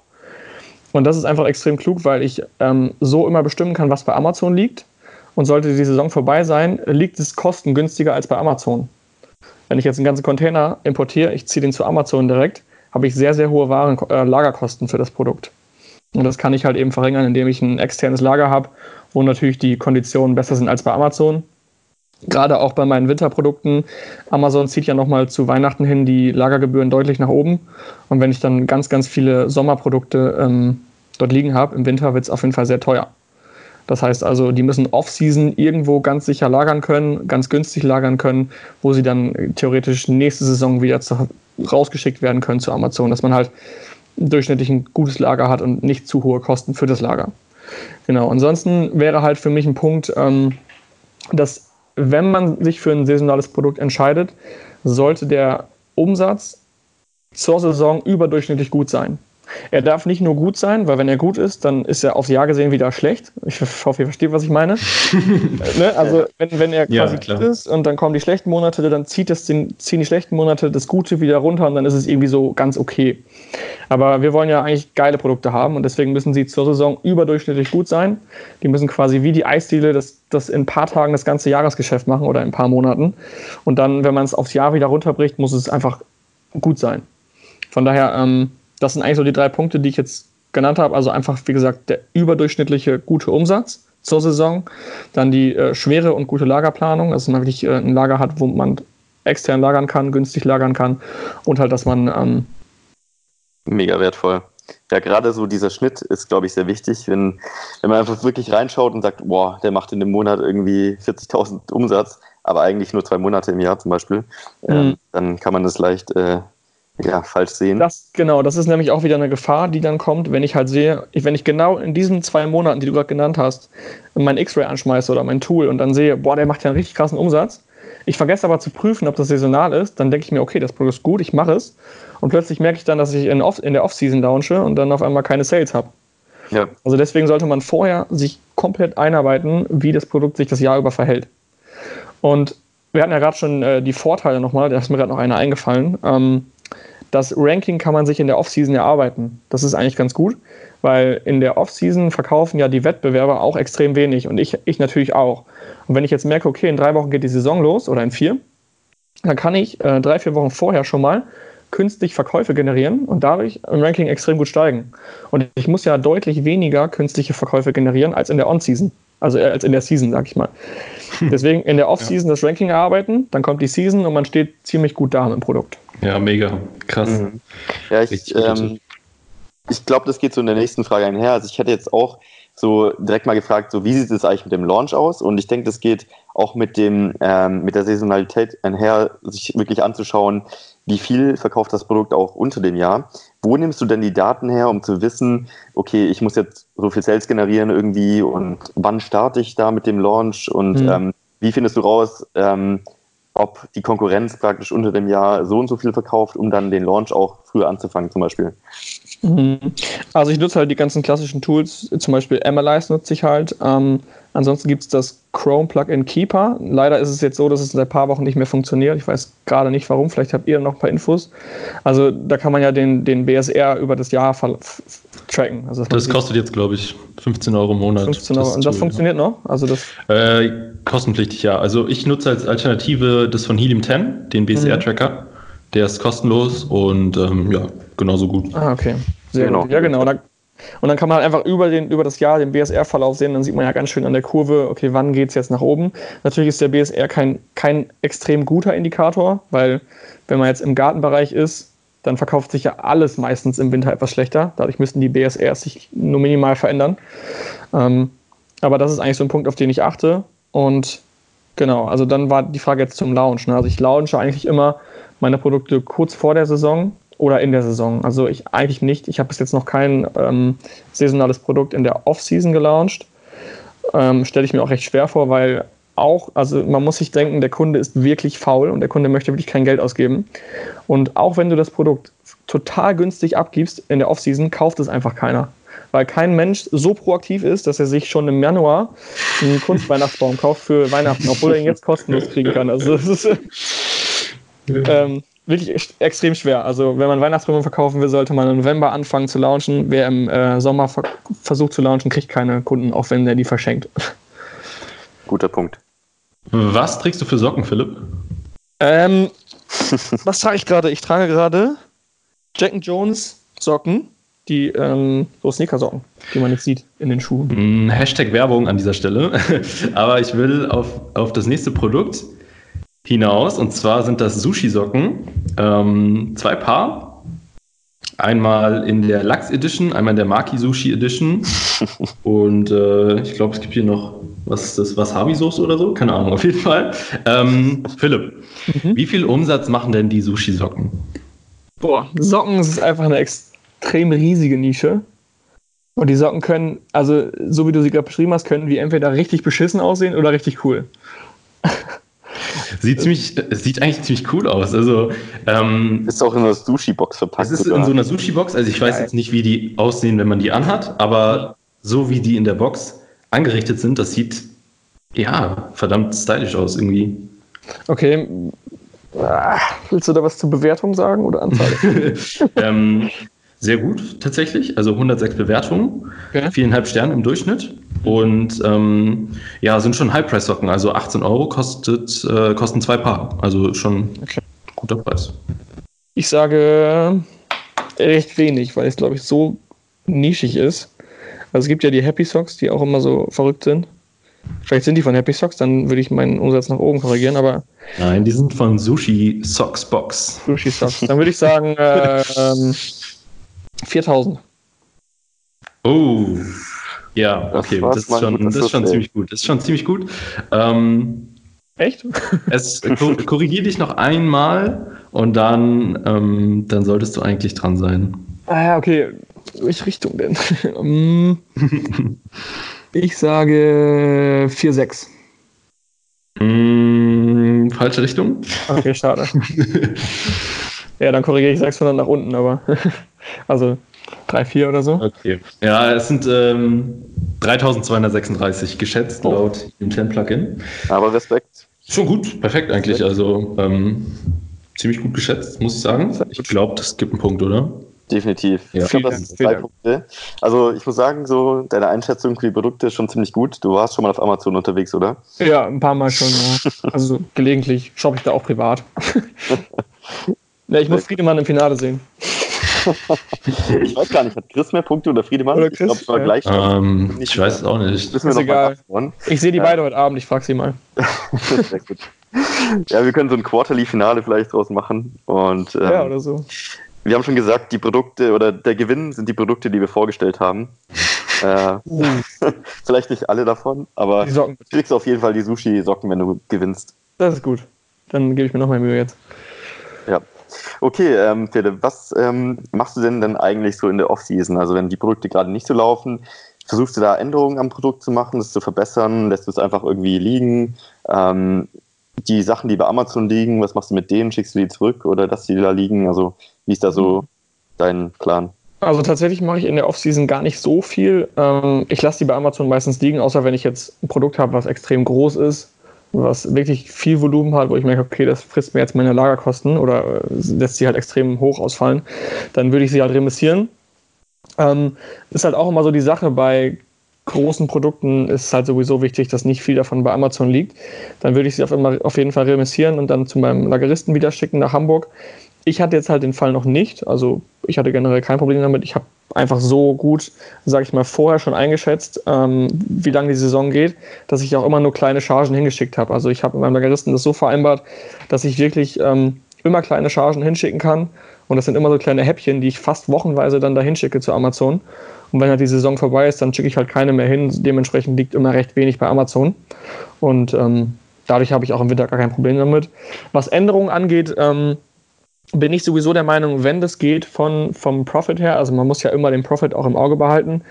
Und das ist einfach extrem klug, weil ich ähm, so immer bestimmen kann, was bei Amazon liegt. Und sollte die Saison vorbei sein, liegt es kostengünstiger als bei Amazon. Wenn ich jetzt einen ganzen Container importiere, ich ziehe den zu Amazon direkt, habe ich sehr, sehr hohe Waren, äh, Lagerkosten für das Produkt. Und das kann ich halt eben verringern, indem ich ein externes Lager habe, wo natürlich die Konditionen besser sind als bei Amazon. Gerade auch bei meinen Winterprodukten. Amazon zieht ja nochmal zu Weihnachten hin die Lagergebühren deutlich nach oben. Und wenn ich dann ganz, ganz viele Sommerprodukte ähm, dort liegen habe, im Winter wird es auf jeden Fall sehr teuer. Das heißt also, die müssen off-season irgendwo ganz sicher lagern können, ganz günstig lagern können, wo sie dann theoretisch nächste Saison wieder zu, rausgeschickt werden können zu Amazon, dass man halt durchschnittlich ein gutes Lager hat und nicht zu hohe Kosten für das Lager. Genau, ansonsten wäre halt für mich ein Punkt, ähm, dass wenn man sich für ein saisonales Produkt entscheidet, sollte der Umsatz zur Saison überdurchschnittlich gut sein. Er darf nicht nur gut sein, weil wenn er gut ist, dann ist er aufs Jahr gesehen wieder schlecht. Ich hoffe, ihr versteht, was ich meine. ne? Also wenn, wenn er quasi ja, gut ist und dann kommen die schlechten Monate, dann zieht das den, ziehen die schlechten Monate das Gute wieder runter und dann ist es irgendwie so ganz okay. Aber wir wollen ja eigentlich geile Produkte haben und deswegen müssen sie zur Saison überdurchschnittlich gut sein. Die müssen quasi wie die Eisdiele das, das in ein paar Tagen das ganze Jahresgeschäft machen oder in ein paar Monaten. Und dann, wenn man es aufs Jahr wieder runterbricht, muss es einfach gut sein. Von daher, ähm, das sind eigentlich so die drei Punkte, die ich jetzt genannt habe. Also einfach, wie gesagt, der überdurchschnittliche gute Umsatz zur Saison, dann die äh, schwere und gute Lagerplanung, dass man wirklich äh, ein Lager hat, wo man extern lagern kann, günstig lagern kann und halt, dass man ähm mega wertvoll. Ja, gerade so dieser Schnitt ist, glaube ich, sehr wichtig, wenn, wenn man einfach wirklich reinschaut und sagt, boah, der macht in dem Monat irgendwie 40.000 Umsatz, aber eigentlich nur zwei Monate im Jahr zum Beispiel, mhm. ähm, dann kann man das leicht äh, ja, falsch sehen. Das, genau, das ist nämlich auch wieder eine Gefahr, die dann kommt, wenn ich halt sehe, wenn ich genau in diesen zwei Monaten, die du gerade genannt hast, mein X-Ray anschmeiße oder mein Tool und dann sehe, boah, der macht ja einen richtig krassen Umsatz. Ich vergesse aber zu prüfen, ob das saisonal ist, dann denke ich mir, okay, das Produkt ist gut, ich mache es. Und plötzlich merke ich dann, dass ich in, Off in der Off-Season launche und dann auf einmal keine Sales habe. Ja. Also deswegen sollte man vorher sich komplett einarbeiten, wie das Produkt sich das Jahr über verhält. Und wir hatten ja gerade schon äh, die Vorteile nochmal, da ist mir gerade noch einer eingefallen. Ähm, das Ranking kann man sich in der Offseason erarbeiten. Das ist eigentlich ganz gut, weil in der Offseason verkaufen ja die Wettbewerber auch extrem wenig und ich, ich natürlich auch. Und wenn ich jetzt merke, okay, in drei Wochen geht die Saison los oder in vier, dann kann ich äh, drei, vier Wochen vorher schon mal künstlich Verkäufe generieren und dadurch im Ranking extrem gut steigen. Und ich muss ja deutlich weniger künstliche Verkäufe generieren als in der On-Season. Also äh, als in der Season, sag ich mal. Deswegen in der Off-Season ja. das Ranking erarbeiten, dann kommt die Season und man steht ziemlich gut da mit dem Produkt. Ja, mega. Krass. Mhm. Ja, ich, ähm, ich glaube, das geht so in der nächsten Frage einher. Also ich hätte jetzt auch so direkt mal gefragt, so wie sieht es eigentlich mit dem Launch aus? Und ich denke, das geht auch mit dem ähm, mit der Saisonalität einher, sich wirklich anzuschauen, wie viel verkauft das Produkt auch unter dem Jahr. Wo nimmst du denn die Daten her, um zu wissen, okay, ich muss jetzt so viel Sales generieren irgendwie und wann starte ich da mit dem Launch und mhm. ähm, wie findest du raus, ähm, ob die Konkurrenz praktisch unter dem Jahr so und so viel verkauft, um dann den Launch auch früher anzufangen zum Beispiel? Mhm. Also ich nutze halt die ganzen klassischen Tools, zum Beispiel Analyze nutze ich halt. Ähm, ansonsten gibt es das Chrome Plugin Keeper. Leider ist es jetzt so, dass es seit ein paar Wochen nicht mehr funktioniert. Ich weiß gerade nicht warum, vielleicht habt ihr noch ein paar Infos. Also da kann man ja den, den BSR über das Jahr tracken. Also das kostet jetzt, glaube ich, 15 Euro im Monat. 15 Euro. Und das Tool, funktioniert ja. noch? Also das äh, kostenpflichtig, ja. Also ich nutze als Alternative das von Helium 10, den BSR-Tracker. Mhm. Der ist kostenlos und ähm, ja, genauso gut. Ah, okay. Sehr genau. gut. Ja, genau. Da, und dann kann man halt einfach über, den, über das Jahr den BSR-Verlauf sehen. Dann sieht man ja ganz schön an der Kurve, okay, wann geht es jetzt nach oben. Natürlich ist der BSR kein, kein extrem guter Indikator, weil wenn man jetzt im Gartenbereich ist, dann verkauft sich ja alles meistens im Winter etwas schlechter. Dadurch müssten die BSRs sich nur minimal verändern. Ähm, aber das ist eigentlich so ein Punkt, auf den ich achte. Und genau, also dann war die Frage jetzt zum Launch. Ne? Also ich launche eigentlich immer meine Produkte kurz vor der Saison oder in der Saison. Also ich eigentlich nicht. Ich habe bis jetzt noch kein ähm, saisonales Produkt in der Off-Season gelauncht. Ähm, Stelle ich mir auch recht schwer vor, weil auch, also man muss sich denken, der Kunde ist wirklich faul und der Kunde möchte wirklich kein Geld ausgeben. Und auch wenn du das Produkt total günstig abgibst in der Off-Season, kauft es einfach keiner. Weil kein Mensch so proaktiv ist, dass er sich schon im Januar einen Kunstweihnachtsbaum kauft für Weihnachten, obwohl er ihn jetzt kostenlos kriegen kann. Also das ist, ähm, wirklich extrem schwer. Also wenn man Weihnachtsbäume verkaufen will, sollte man im November anfangen zu launchen. Wer im äh, Sommer ver versucht zu launchen, kriegt keine Kunden, auch wenn der die verschenkt. Guter Punkt. Was trägst du für Socken, Philipp? Ähm, was trage ich gerade? Ich trage gerade Jack Jones Socken, die ähm, so Sneaker-Socken, die man nicht sieht in den Schuhen. Mm, Hashtag Werbung an dieser Stelle. Aber ich will auf, auf das nächste Produkt hinaus. Und zwar sind das Sushi-Socken. Ähm, zwei Paar. Einmal in der Lachs Edition, einmal in der Maki Sushi Edition. Und äh, ich glaube, es gibt hier noch, was ist das, Wasabi-Sauce oder so? Keine Ahnung, auf jeden Fall. Ähm, Philipp, mhm. wie viel Umsatz machen denn die Sushi-Socken? Boah, Socken ist einfach eine extrem riesige Nische. Und die Socken können, also so wie du sie gerade beschrieben hast, können wie entweder richtig beschissen aussehen oder richtig cool. Sieht, ziemlich, sieht eigentlich ziemlich cool aus. Also, ähm, ist auch in einer Sushi-Box verpackt. Es ist sogar. in so einer Sushi-Box. Also ich weiß Geil. jetzt nicht, wie die aussehen, wenn man die anhat, aber so wie die in der Box angerichtet sind, das sieht ja verdammt stylisch aus irgendwie. Okay. Ah, willst du da was zur Bewertung sagen oder Anzahl? ähm, sehr gut tatsächlich. Also 106 Bewertungen, okay. viereinhalb Sterne im Durchschnitt. Und ähm, ja, sind schon High-Price-Socken. Also 18 Euro kostet, äh, kosten zwei Paar. Also schon okay. guter Preis. Ich sage recht wenig, weil es, glaube ich, so nischig ist. Also es gibt ja die Happy Socks, die auch immer so verrückt sind. Vielleicht sind die von Happy Socks, dann würde ich meinen Umsatz nach oben korrigieren, aber. Nein, die sind von Sushi Socks Box. Sushi Socks. Dann würde ich sagen, äh, ähm, 4000. Oh. Ja, okay, das, das ist schon, das ist schon ziemlich gut. Das ist schon ziemlich gut. Ähm, Echt? Es korrigiere dich noch einmal und dann, ähm, dann solltest du eigentlich dran sein. Ah ja, okay. Welche Richtung denn? Ähm, ich sage 4-6. Mm, falsche Richtung? Okay, schade. ja, dann korrigiere ich 600 nach unten, aber. Also 3, 4 oder so. Okay. Ja, es sind ähm, 3236 geschätzt oh. laut dem 10 Plugin. Aber Respekt. Schon gut, perfekt eigentlich. Also ähm, ziemlich gut geschätzt, muss ich sagen. Ich glaube, das gibt einen Punkt, oder? Definitiv. Ja. Ich glaube, das sind zwei Punkte. Also ich muss sagen, so deine Einschätzung für die Produkte ist schon ziemlich gut. Du warst schon mal auf Amazon unterwegs, oder? Ja, ein paar Mal schon. Ja. Also gelegentlich shoppe ich da auch privat. ja, ich muss Friedemann im Finale sehen ich weiß gar nicht, hat Chris mehr Punkte oder Friedemann? Oder Chris, ich glaube, es war ja. gleich. Ähm, ich weiß es auch nicht. Ist, ist egal. Ich sehe die ja. beide heute Abend, ich frage sie mal. Sehr gut. Ja, wir können so ein Quarterly-Finale vielleicht draus machen. Und, ähm, ja, oder so. Wir haben schon gesagt, die Produkte oder der Gewinn sind die Produkte, die wir vorgestellt haben. äh, uh. vielleicht nicht alle davon, aber du kriegst auf jeden Fall die Sushi-Socken, wenn du gewinnst. Das ist gut. Dann gebe ich mir noch mal Mühe jetzt. Ja. Okay, ähm, Philipp, was ähm, machst du denn dann eigentlich so in der Off-Season? Also wenn die Produkte gerade nicht so laufen, versuchst du da Änderungen am Produkt zu machen, das zu verbessern, lässt du es einfach irgendwie liegen? Ähm, die Sachen, die bei Amazon liegen, was machst du mit denen? Schickst du die zurück oder dass die da liegen? Also wie ist da so mhm. dein Plan? Also tatsächlich mache ich in der Off-Season gar nicht so viel. Ähm, ich lasse die bei Amazon meistens liegen, außer wenn ich jetzt ein Produkt habe, was extrem groß ist, was wirklich viel Volumen hat, wo ich merke, okay, das frisst mir jetzt meine Lagerkosten oder äh, lässt sie halt extrem hoch ausfallen, dann würde ich sie halt remissieren. Ähm, ist halt auch immer so die Sache bei großen Produkten ist halt sowieso wichtig, dass nicht viel davon bei Amazon liegt. Dann würde ich sie auf, immer, auf jeden Fall remissieren und dann zu meinem Lageristen wieder schicken nach Hamburg. Ich hatte jetzt halt den Fall noch nicht. Also ich hatte generell kein Problem damit. Ich habe einfach so gut, sage ich mal, vorher schon eingeschätzt, ähm, wie lange die Saison geht, dass ich auch immer nur kleine Chargen hingeschickt habe. Also ich habe mit meinem Lageristen das so vereinbart, dass ich wirklich ähm, immer kleine Chargen hinschicken kann. Und das sind immer so kleine Häppchen, die ich fast wochenweise dann da hinschicke zu Amazon. Und wenn halt die Saison vorbei ist, dann schicke ich halt keine mehr hin. Dementsprechend liegt immer recht wenig bei Amazon. Und ähm, dadurch habe ich auch im Winter gar kein Problem damit. Was Änderungen angeht, ähm, bin ich sowieso der Meinung, wenn das geht von, vom Profit her, also man muss ja immer den Profit auch im Auge behalten,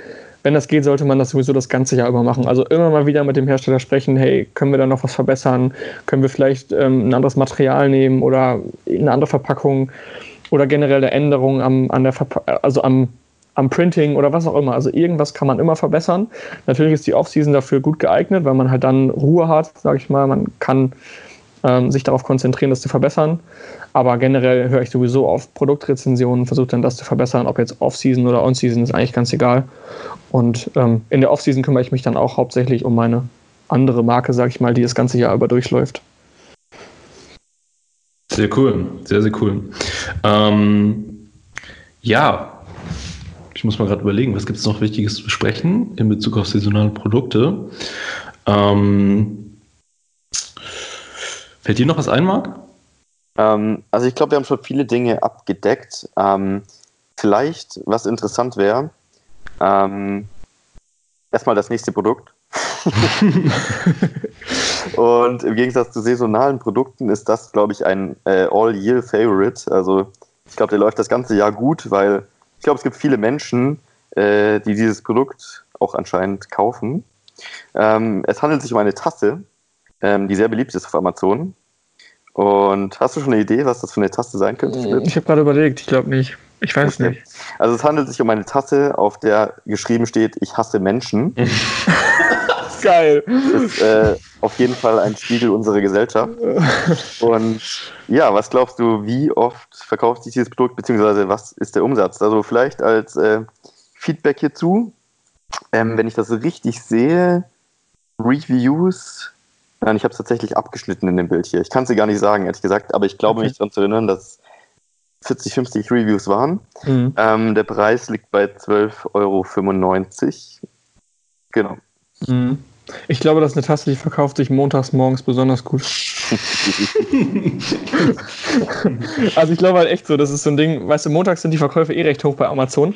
wenn das geht, sollte man das sowieso das ganze Jahr über machen. Also immer mal wieder mit dem Hersteller sprechen, hey, können wir da noch was verbessern? Können wir vielleicht ähm, ein anderes Material nehmen oder eine andere Verpackung oder generelle Änderungen am, an der also am, am Printing oder was auch immer. Also irgendwas kann man immer verbessern. Natürlich ist die Offseason dafür gut geeignet, weil man halt dann Ruhe hat, sage ich mal. Man kann ähm, sich darauf konzentrieren, das zu verbessern. Aber generell höre ich sowieso auf Produktrezensionen, versuche dann das zu verbessern, ob jetzt Off-Season oder On-Season, ist eigentlich ganz egal. Und ähm, in der Off-Season kümmere ich mich dann auch hauptsächlich um meine andere Marke, sage ich mal, die das ganze Jahr über durchläuft. Sehr cool, sehr, sehr cool. Ähm, ja, ich muss mal gerade überlegen, was gibt es noch Wichtiges zu besprechen in Bezug auf saisonale Produkte? Ähm, Fällt dir noch was ein, Marc? Ähm, also ich glaube, wir haben schon viele Dinge abgedeckt. Ähm, vielleicht, was interessant wäre, ähm, erstmal das nächste Produkt. Und im Gegensatz zu saisonalen Produkten ist das, glaube ich, ein äh, All-Year-Favorite. Also ich glaube, der läuft das ganze Jahr gut, weil ich glaube, es gibt viele Menschen, äh, die dieses Produkt auch anscheinend kaufen. Ähm, es handelt sich um eine Tasse, ähm, die sehr beliebt ist auf Amazon. Und hast du schon eine Idee, was das für eine Tasse sein könnte? Ich habe gerade überlegt, ich glaube nicht. Ich weiß okay. nicht. Also es handelt sich um eine Tasse, auf der geschrieben steht, ich hasse Menschen. Geil. Das ist äh, auf jeden Fall ein Spiegel unserer Gesellschaft. Und ja, was glaubst du, wie oft verkauft sich dieses Produkt, beziehungsweise was ist der Umsatz? Also vielleicht als äh, Feedback hierzu, ähm, wenn ich das richtig sehe, Reviews Nein, ich habe es tatsächlich abgeschnitten in dem Bild hier. Ich kann es dir gar nicht sagen, ehrlich gesagt, aber ich glaube okay. mich daran zu erinnern, dass 40, 50 Reviews waren. Mhm. Ähm, der Preis liegt bei 12,95 Euro. Genau. Mhm. Ich glaube, das ist eine Tasse, die verkauft sich montags morgens besonders gut. also ich glaube halt echt so, das ist so ein Ding, weißt du, montags sind die Verkäufe eh recht hoch bei Amazon.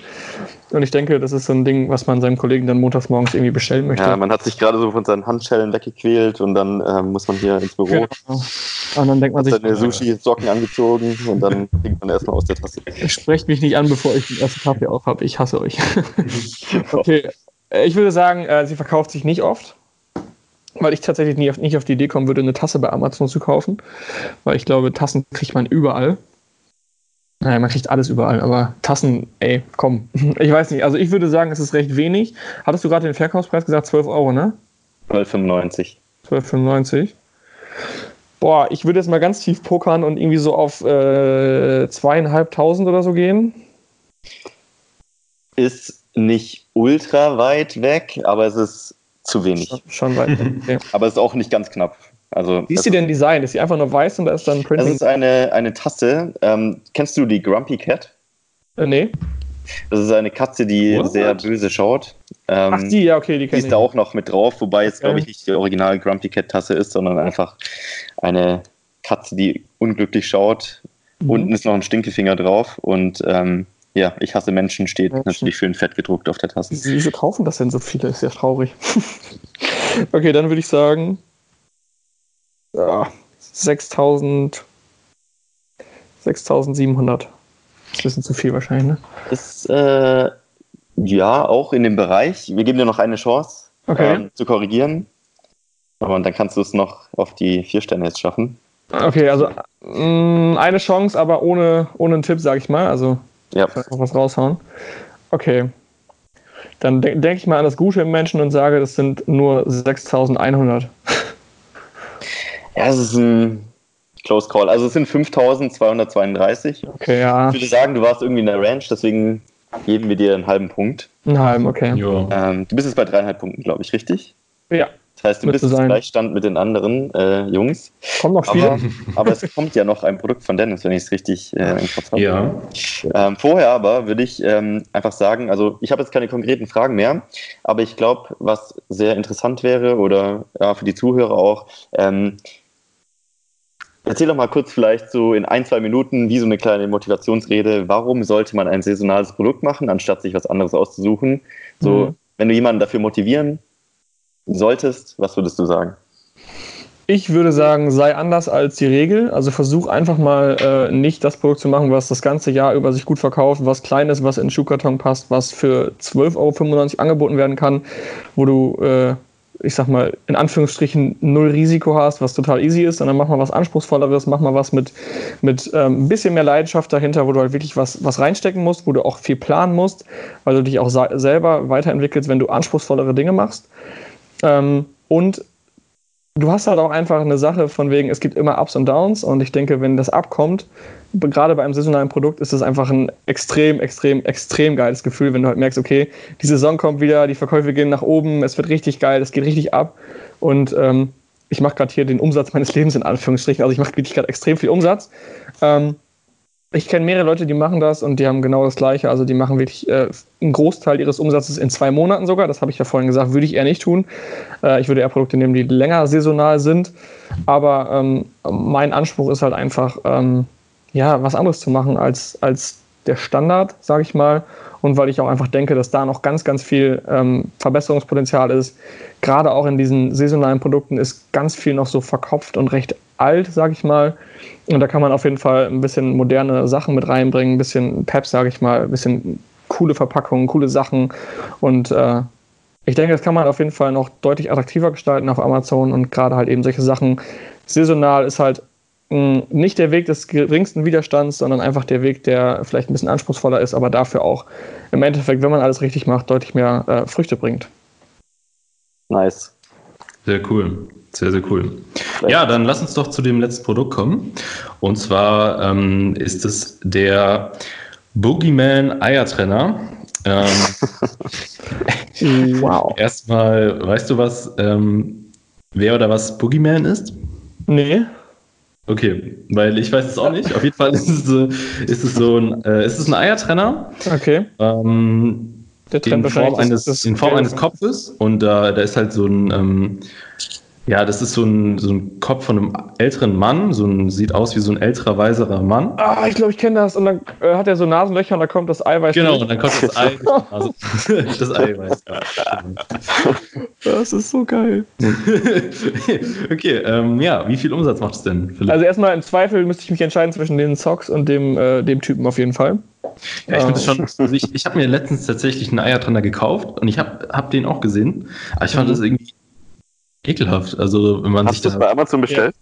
Und ich denke, das ist so ein Ding, was man seinem Kollegen dann montags morgens irgendwie bestellen möchte. Ja, man hat sich gerade so von seinen Handschellen weggequält und dann äh, muss man hier ins Büro. Genau. Und dann denkt man sich. Seine Sushi-Socken angezogen und dann trinkt man erstmal aus der Tasse. Sprecht mich nicht an, bevor ich den ersten Kaffee auf habe. Ich hasse euch. okay. Äh, ich würde sagen, äh, sie verkauft sich nicht oft weil ich tatsächlich nie auf, nicht auf die Idee kommen würde, eine Tasse bei Amazon zu kaufen, weil ich glaube, Tassen kriegt man überall. Naja, man kriegt alles überall, aber Tassen, ey, komm. Ich weiß nicht, also ich würde sagen, es ist recht wenig. Hattest du gerade den Verkaufspreis gesagt, 12 Euro, ne? 12,95. 12,95. Boah, ich würde jetzt mal ganz tief pokern und irgendwie so auf äh, zweieinhalbtausend oder so gehen. Ist nicht ultra weit weg, aber es ist zu wenig. Schon, schon weit. Okay. Aber es ist auch nicht ganz knapp. Also, Wie ist sie denn Design? Ist sie einfach nur weiß und da ist dann Printing? Das ist eine, eine Tasse. Ähm, kennst du die Grumpy Cat? Äh, nee. Das ist eine Katze, die What? sehr böse schaut. Ähm, Ach, die, ja, okay, die kenne ich. Die ist da auch noch mit drauf, wobei es, glaube ich, nicht die original Grumpy Cat Tasse ist, sondern einfach eine Katze, die unglücklich schaut. Mhm. Unten ist noch ein Stinkefinger drauf und ähm, ja, ich hasse Menschen steht Menschen. natürlich schön fett gedruckt auf der Tasse. Wieso kaufen das denn so viele? Ist ja traurig. okay, dann würde ich sagen, ja, 6000, 6700. Das ist ein bisschen zu viel wahrscheinlich, ne? Ist, äh, ja, auch in dem Bereich. Wir geben dir noch eine Chance Okay. ähm, zu korrigieren. Aber dann kannst du es noch auf die vier Sterne jetzt schaffen. Okay, also mh, eine Chance, aber ohne, ohne einen Tipp, sag ich mal. Also Ja, noch was raushauen. Okay. Dann de denke ich mal an das Gute im Menschen und sage, das sind nur 6100. ja es ist ein Close Call. Also es sind 5232. Okay, ja. Ich würde sagen, du warst irgendwie in der Range, deswegen geben wir dir einen halben Punkt. Einen halben, okay. Ähm, du bist jetzt bei dreieinhalb Punkten, glaube ich, richtig? Ja, Das heißt, du bist im. Gleichstand mit den anderen äh, Jungs. kommen noch Spiele. Aber, aber es kommt ja noch ein Produkt von Dennis, wenn ich es richtig äh, im Kopf habe. ja. Ähm, vorher aber würde ich ähm, einfach sagen, also ich habe jetzt keine konkreten Fragen mehr, aber ich glaube, was sehr interessant wäre oder ja, für die Zuhörer auch, ähm, erzähl doch mal kurz vielleicht so in ein, zwei Minuten, wie so eine kleine Motivationsrede, warum sollte man ein saisonales Produkt machen, anstatt sich was anderes auszusuchen? So, Mhm. wenn du jemanden dafür motivieren solltest, was würdest du sagen? Ich würde sagen, sei anders als die Regel. Also versuch einfach mal äh, nicht das Produkt zu machen, was das ganze Jahr über sich gut verkauft, was klein ist, was in den Schuhkarton passt, was für 12,95 Euro angeboten werden kann, wo du, äh, ich sag mal, in Anführungsstrichen null Risiko hast, was total easy ist, sondern mach mal was Anspruchsvolleres, mach mal was mit, mit ähm, ein bisschen mehr Leidenschaft dahinter, wo du halt wirklich was, was reinstecken musst, wo du auch viel planen musst, weil du dich auch selber weiterentwickelst, wenn du anspruchsvollere Dinge machst. Ähm, und du hast halt auch einfach eine Sache von wegen, es gibt immer Ups und Downs und ich denke, wenn das abkommt, gerade bei einem saisonalen Produkt ist es einfach ein extrem, extrem, extrem geiles Gefühl, wenn du halt merkst, okay, die Saison kommt wieder, die Verkäufe gehen nach oben, es wird richtig geil, es geht richtig ab und ähm, ich mache gerade hier den Umsatz meines Lebens in Anführungsstrichen, also ich mache wirklich gerade extrem viel Umsatz. Ähm, ich kenne mehrere Leute, die machen das und die haben genau das Gleiche. Also die machen wirklich äh, einen Großteil ihres Umsatzes in zwei Monaten sogar. Das habe ich ja vorhin gesagt, würde ich eher nicht tun. Äh, ich würde eher Produkte nehmen, die länger saisonal sind. Aber ähm, mein Anspruch ist halt einfach, ähm, ja, was anderes zu machen als, als der Standard, sage ich mal. Und weil ich auch einfach denke, dass da noch ganz, ganz viel ähm, Verbesserungspotenzial ist. Gerade auch in diesen saisonalen Produkten ist ganz viel noch so verkopft und recht alt, sage ich mal. Und da kann man auf jeden Fall ein bisschen moderne Sachen mit reinbringen, ein bisschen Peps, sage ich mal, ein bisschen coole Verpackungen, coole Sachen. Und äh, ich denke, das kann man auf jeden Fall noch deutlich attraktiver gestalten auf Amazon und gerade halt eben solche Sachen. Saisonal ist halt mh, nicht der Weg des geringsten Widerstands, sondern einfach der Weg, der vielleicht ein bisschen anspruchsvoller ist, aber dafür auch im Endeffekt, wenn man alles richtig macht, deutlich mehr äh, Früchte bringt. Nice. Sehr cool. Sehr, sehr cool. Ja, dann lass uns doch zu dem letzten Produkt kommen. Und zwar ähm, ist es der Boogeyman Eiertrenner. Ähm, Wow. erstmal, weißt du was, ähm, wer oder was Boogeyman ist? Nee. Okay, weil ich weiß es auch nicht. Auf jeden Fall ist es, so- ist es so ein, äh, ist es ein Eiertrenner. Okay. Ähm, Der in Form, eines, in Form eines Kopfes und da, da ist halt so ein, ähm, ja, das ist so ein, so ein Kopf von einem älteren Mann, so ein, sieht aus wie so ein älterer, weiserer Mann. Ah, ich glaube, ich kenne das. Und dann äh, hat er so Nasenlöcher und da kommt das Eiweiß. Genau, durch. und dann kommt das Ei, also, das Eiweiß. Das ist so geil. okay, ähm, ja, wie viel Umsatz macht es denn, Philipp? Also erstmal im Zweifel müsste ich mich entscheiden zwischen den Socks und dem, äh, dem Typen auf jeden Fall. ja, ich finde es schon, also ich, ich habe mir letztens tatsächlich einen Eiertrenner gekauft und ich habe hab den auch gesehen, aber ich fand Mhm. das irgendwie ekelhaft. Also, wenn man Hast sich du es da. bei Amazon bestellt?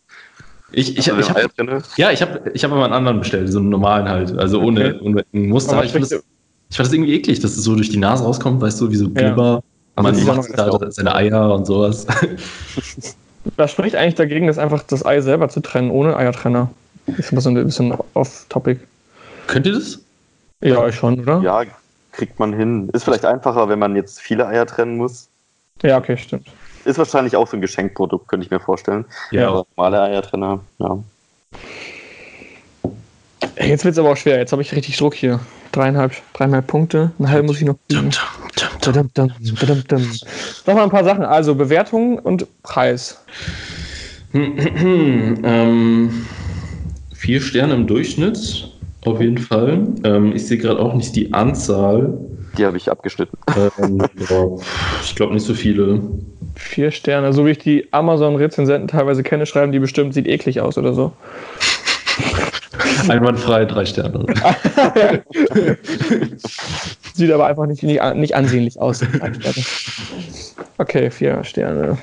Ich, ich, Also ich, drinne? Ja, ich habe ich hab aber einen anderen bestellt, so einen normalen halt. Also ohne, Okay. ohne ein Muster. Aber ich fand, das, ich fand das irgendwie eklig, dass es so durch die Nase rauskommt, weißt du, wie so Glibber. Also Man macht da seine Eier und sowas. Was spricht eigentlich dagegen, das einfach das Ei selber zu trennen, ohne Eiertrenner? Ist aber so ein bisschen off-topic. Könnt ihr das? Ja, ich schon, oder? Ja, kriegt man hin. Ist vielleicht einfacher, wenn man jetzt viele Eier trennen muss. Ja, okay, stimmt. Ist wahrscheinlich auch so ein Geschenkprodukt, könnte ich mir vorstellen. Ja. Aber normale Eiertrenner, ja. Ey, Jetzt wird es aber auch schwer. Jetzt habe ich richtig Druck hier. Dreieinhalb, dreieinhalb Punkte. Einen halben muss ich noch. Dum. Noch mal ein paar Sachen. Also Bewertung und Preis. ähm, vier Sterne im Durchschnitt, auf jeden Fall. Ähm, ich sehe gerade auch nicht die Anzahl. Die habe ich abgeschnitten. Ähm, ja, ich glaube nicht so viele. Vier Sterne. So wie ich die Amazon-Rezensenten teilweise kenne, schreiben die bestimmt, sieht eklig aus oder so. Einwandfrei, drei Sterne. Sieht aber einfach nicht, nicht, nicht ansehnlich aus. Okay, vier Sterne.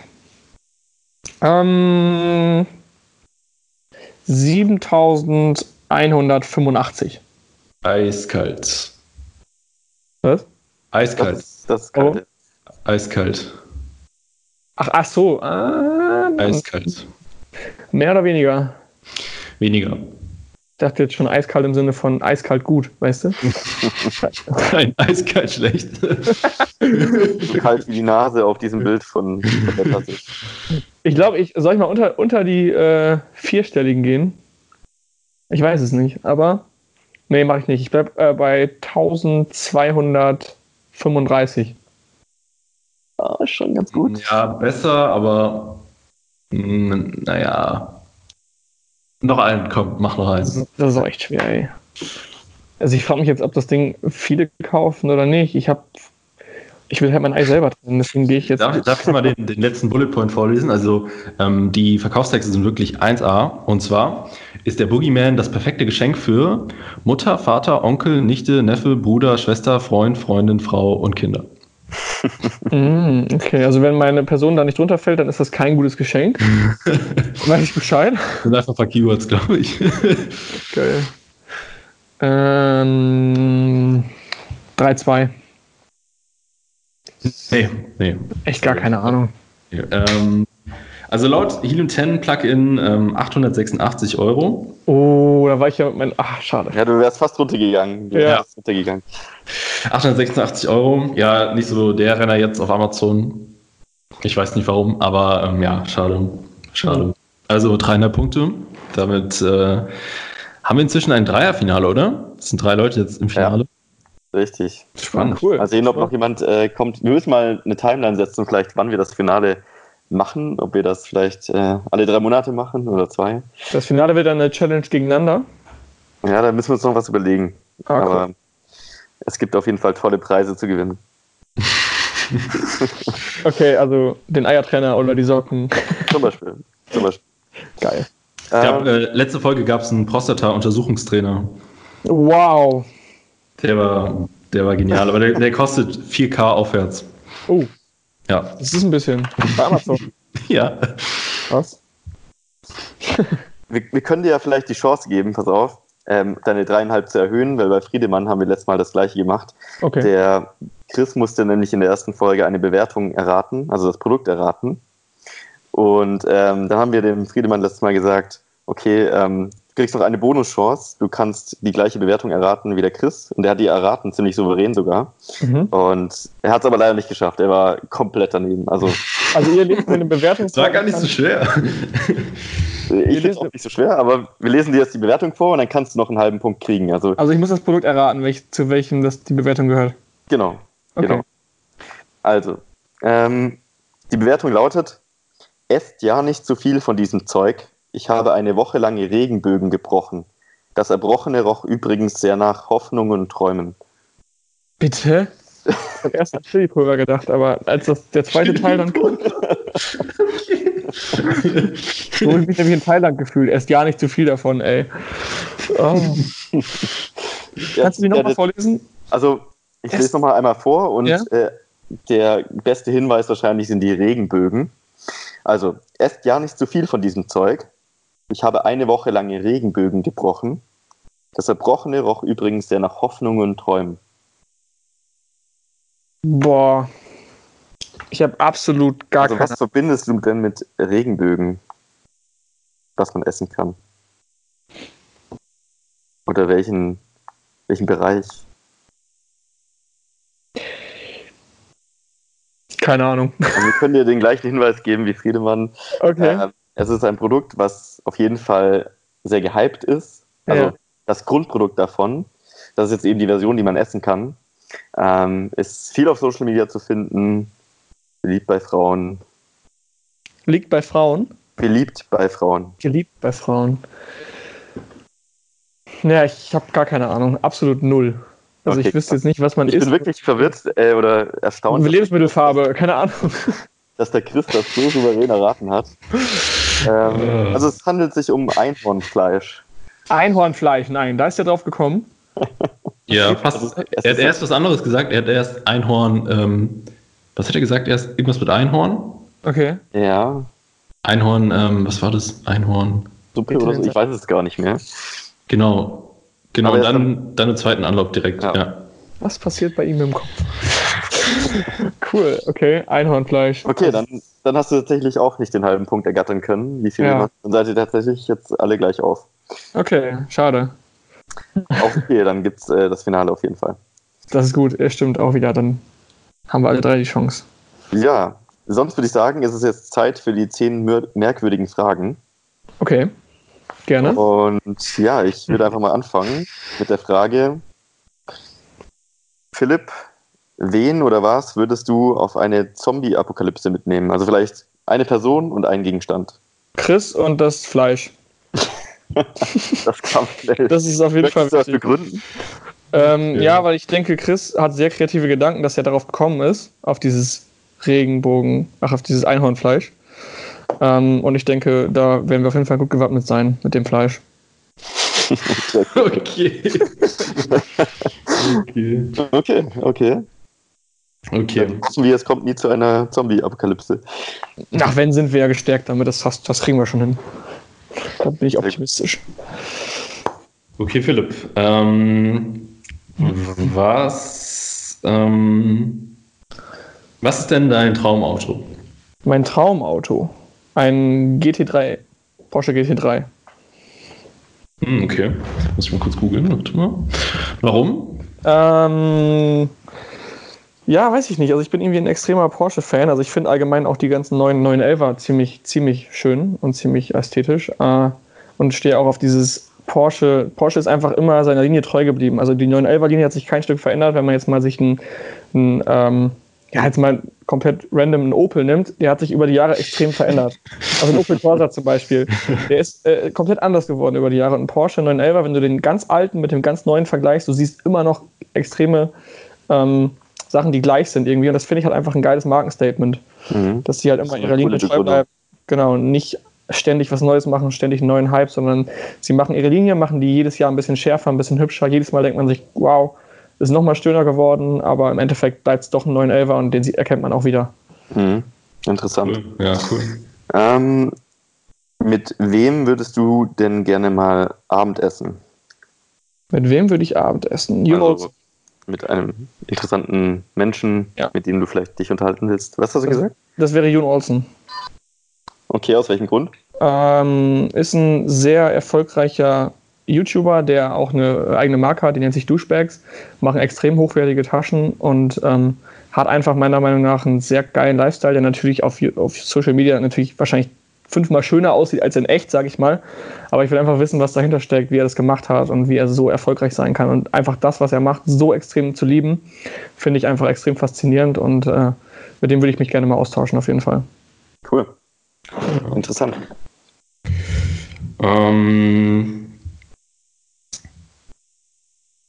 Ähm, 7185. Eiskalt. Was? Eiskalt. Das, das ist kalt. Eiskalt. Ach, ach so. Ah, Eiskalt. Mehr oder weniger? Weniger. Ich dachte jetzt schon eiskalt im Sinne von eiskalt gut, weißt du? Nein, eiskalt schlecht. So kalt wie die Nase auf diesem Bild von, von der Tasse. Ich glaube, ich soll ich mal unter, unter die äh, vierstelligen gehen. Ich weiß es nicht, aber nee, mache ich nicht. Ich bleib äh, bei 1235. Ah, ist schon ganz gut. Ja, besser, aber mh, naja. Noch einen, komm, mach noch einen. das ist auch echt schwer, ey. Also ich frage mich jetzt, ob das Ding viele kaufen oder nicht. Ich habe, ich will halt mein Ei selber trennen, deswegen gehe ich jetzt. Darf, darf ich mal den, den letzten Bullet Point vorlesen? Also ähm, die Verkaufstexte sind wirklich 1A. Und zwar ist der Boogeyman das perfekte Geschenk für Mutter, Vater, Onkel, Nichte, Neffe, Bruder, Schwester, Freund, Freundin, Frau und Kinder. Mm, okay, also wenn meine Person da nicht drunter fällt, dann ist das kein gutes Geschenk. Weiß ich Bescheid. Das sind einfach ein paar Keywords, glaube ich. Geil. Ähm, 3-2. nee, nee. Echt gar keine Ahnung. Ähm, also laut Helium 10 Plugin ähm, 886 Euro. Oh, da war ich ja mit meinem. Ach, schade. Ja, du wärst fast runtergegangen. Du Ja. runtergegangen. 886 Euro. Ja, nicht so der Renner jetzt auf Amazon. Ich weiß nicht warum, aber ähm, ja, schade. Schade. Also dreieinhalb Punkte. Damit äh, haben wir inzwischen ein Dreierfinale, oder? Es sind drei Leute jetzt im Finale. Richtig. Spannend. Cool. Mal sehen, ob noch jemand äh, kommt. Wir müssen mal eine Timeline setzen, vielleicht wann wir das Finale machen. Ob wir das vielleicht äh, alle drei Monate machen oder zwei. Das Finale wird dann eine Challenge gegeneinander. Ja, da müssen wir uns noch was überlegen. Ah, cool. Aber es gibt auf jeden Fall tolle Preise zu gewinnen. Okay, also den Eiertrenner oder die Socken. Zum Beispiel. Zum Beispiel. Geil. Ich glaub, Ähm, äh, letzte Folge gab es einen Prostata-Untersuchungstrainer. Wow. Der war, der war genial, aber der, der kostet 4K aufwärts. Oh, Ja. das ist ein bisschen. Bei Amazon. Ja. Was? wir, wir können dir ja vielleicht die Chance geben, pass auf, ähm, deine dreieinhalb zu erhöhen, weil bei Friedemann haben wir letztes Mal das gleiche gemacht. Okay. Der Chris musste nämlich in der ersten Folge eine Bewertung erraten, also das Produkt erraten. Und ähm, dann haben wir dem Friedemann letztes Mal gesagt, okay, ähm, kriegst noch eine Bonuschance, du kannst die gleiche Bewertung erraten wie der Chris. Und der hat die erraten, ziemlich souverän sogar. Mhm. Und er hat es aber leider nicht geschafft, er war komplett daneben. Also Also ihr lest mir eine Bewertung Das war gar nicht so schwer. ich finde es auch nicht so schwer, aber wir lesen dir jetzt die Bewertung vor und dann kannst du noch einen halben Punkt kriegen. Also Also ich muss das Produkt erraten, welch, zu welchem das die Bewertung gehört. genau. Okay. Genau. Also, ähm, die Bewertung lautet: Esst ja nicht zu viel von diesem Zeug. Ich habe eine Woche lang Regenbögen gebrochen. Das Erbrochene roch übrigens sehr nach Hoffnungen und Träumen. Bitte? Ich habe erst an Chili-Pulver gedacht, aber als das, der zweite Teil dann kommt, so habe ich mich nämlich in Thailand gefühlt. Erst ja nicht zu viel davon, ey. Oh. Kannst du die Ja, nochmal das- vorlesen? Also, ich Es- lese nochmal einmal vor und Ja? äh, der beste Hinweis wahrscheinlich sind die Regenbögen. Also, esst ja nicht zu viel von diesem Zeug. Ich habe eine Woche lang Regenbögen gebrochen. Das Erbrochene roch übrigens sehr nach Hoffnungen und Träumen. Boah. Ich habe absolut gar Also, keine was verbindest du denn mit Regenbögen, was man essen kann? Oder welchen, welchen Bereich? Keine Ahnung. Also wir können dir den gleichen Hinweis geben wie Friedemann. Okay. Ähm, es ist ein Produkt, was auf jeden Fall sehr gehypt ist. Also Ja. das Grundprodukt davon, das ist jetzt eben die Version, die man essen kann, ähm, ist viel auf Social Media zu finden, beliebt bei Frauen, Liegt bei Frauen. beliebt bei Frauen. Geliebt bei Frauen. Ja, ich habe gar keine Ahnung. Absolut null. Also Okay, ich wüsste jetzt nicht, was man Ich isst. bin wirklich verwirrt äh, oder erstaunt, Lebensmittelfarbe, keine Ahnung. dass der Chris das so souverän erraten hat. Ähm, also es handelt sich um Einhornfleisch. Einhornfleisch, nein, da ist er drauf gekommen. Ja, fast. Er hat erst was anderes gesagt. Er hat erst Einhorn. Ähm, was hat er gesagt? Erst irgendwas mit Einhorn? Okay. Ja. Einhorn, ähm, was war das? Einhorn. Suppe oder so, ich weiß es gar nicht mehr. Genau. Genau, Aber und dann, dann einen zweiten Anlauf direkt. Ja. Ja. Was passiert bei ihm im Kopf? cool, okay, Einhornfleisch. Okay, dann, dann hast du tatsächlich auch nicht den halben Punkt ergattern können. Wie viel Ja. Dann seid ihr tatsächlich jetzt alle gleich auf. Okay, schade. Auch okay, dann gibt's äh, das Finale auf jeden Fall. Das ist gut, er stimmt auch wieder, dann haben wir alle drei die Chance. Ja, sonst würde ich sagen, ist es jetzt Zeit für die zehn mer- merkwürdigen Fragen. Okay, gerne. Und ja, ich würde einfach mal anfangen mit der Frage: Philipp, wen oder was würdest du auf eine Zombie-Apokalypse mitnehmen? Also vielleicht eine Person und ein Gegenstand. Chris und das Fleisch. Das kam schnell. Das ist auf jeden Fall Möchtest du das wichtig. begründen? Ähm, Ja. ja. weil ich denke, Chris hat sehr kreative Gedanken, dass er darauf gekommen ist, auf dieses Regenbogen, ach, auf dieses Einhornfleisch. Ähm, und ich denke, da werden wir auf jeden Fall gut gewappnet sein mit dem Fleisch. Okay. okay. Okay, okay. Okay. Dann wissen wir, es kommt nie zu einer Zombie-Apokalypse. Ach, wenn sind wir ja gestärkt damit, das, das, das kriegen wir schon hin. Da bin ich optimistisch. Okay, Philipp. Ähm, was, ähm, was ist denn dein Traumauto? Mein Traumauto. Ein GT3. Porsche GT3. Hm, okay. Muss ich mal kurz googeln. Warum? Ähm, ja, weiß ich nicht. Also ich bin irgendwie ein extremer Porsche-Fan. Also ich finde allgemein auch die ganzen neuen 911er ziemlich, ziemlich schön und ziemlich ästhetisch. Äh, und stehe auch auf dieses Porsche. Porsche ist einfach immer seiner Linie treu geblieben. Also die 911er-Linie hat sich kein Stück verändert. Wenn man jetzt mal sich ein, ein ähm, ja, jetzt mal komplett random einen Opel nimmt, der hat sich über die Jahre extrem verändert. Also ein Opel Corsa zum Beispiel, der ist äh, komplett anders geworden über die Jahre. Und ein Porsche 911, wenn du den ganz alten mit dem ganz neuen vergleichst, du siehst immer noch extreme ähm, Sachen, die gleich sind irgendwie. Und das finde ich halt einfach ein geiles Markenstatement, Mhm. dass sie halt immer eine Linie treu bleiben. Genau, nicht ständig was Neues machen, ständig einen neuen Hype, sondern sie machen ihre Linie, machen die jedes Jahr ein bisschen schärfer, ein bisschen hübscher. Jedes Mal denkt man sich, wow, ist nochmal schöner geworden, aber im Endeffekt bleibt es doch ein 911er und den sie- erkennt man auch wieder. Mhm. Interessant. Ja, cool. Ähm, mit wem würdest du denn gerne mal Abendessen? Mit wem würde ich Abendessen? You know, Also mit einem interessanten Menschen, Ja. mit dem du vielleicht dich unterhalten willst. Was hast du gesagt? das wäre Jon Olsen. Okay, aus welchem Grund? Ähm, ist ein sehr erfolgreicher YouTuber, der auch eine eigene Marke hat, die nennt sich Douchebags, machen extrem hochwertige Taschen und ähm, hat einfach meiner Meinung nach einen sehr geilen Lifestyle, der natürlich auf, auf Social Media natürlich wahrscheinlich fünfmal schöner aussieht als in echt, sage ich mal. Aber ich will einfach wissen, was dahinter steckt, wie er das gemacht hat und wie er so erfolgreich sein kann. Und einfach das, was er macht, so extrem zu lieben, finde ich einfach extrem faszinierend und äh, mit dem würde ich mich gerne mal austauschen, auf jeden Fall. Cool. Interessant. Ähm,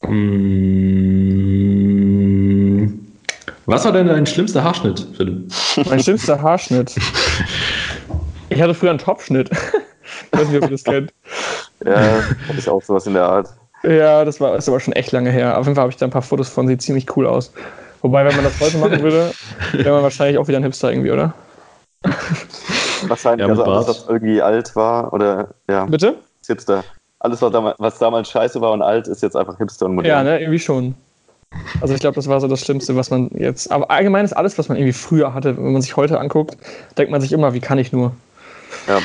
ähm, was war denn dein schlimmster Haarschnitt, Philipp? Mein schlimmster Haarschnitt. Ich hatte früher einen Topschnitt. Ich weiß nicht, ob ihr das kennt. Ja, hatte ich auch sowas in der Art. Ja, das war ist aber schon echt lange her. Auf jeden Fall habe ich da ein paar Fotos von, sieht ziemlich cool aus. Wobei, wenn man das heute machen würde, wäre man wahrscheinlich auch wieder ein Hipster irgendwie, oder? Wahrscheinlich, Ja, also alles, was irgendwie alt war oder ja, Bitte? ist Hipster. Alles, was damals, was damals scheiße war und alt, ist jetzt einfach Hipster und modern. Ja, ne, irgendwie schon. Also ich glaube, das war so das Schlimmste, was man jetzt. Aber allgemein ist alles, was man irgendwie früher hatte, wenn man sich heute anguckt, denkt man sich immer, wie kann ich nur? Ja,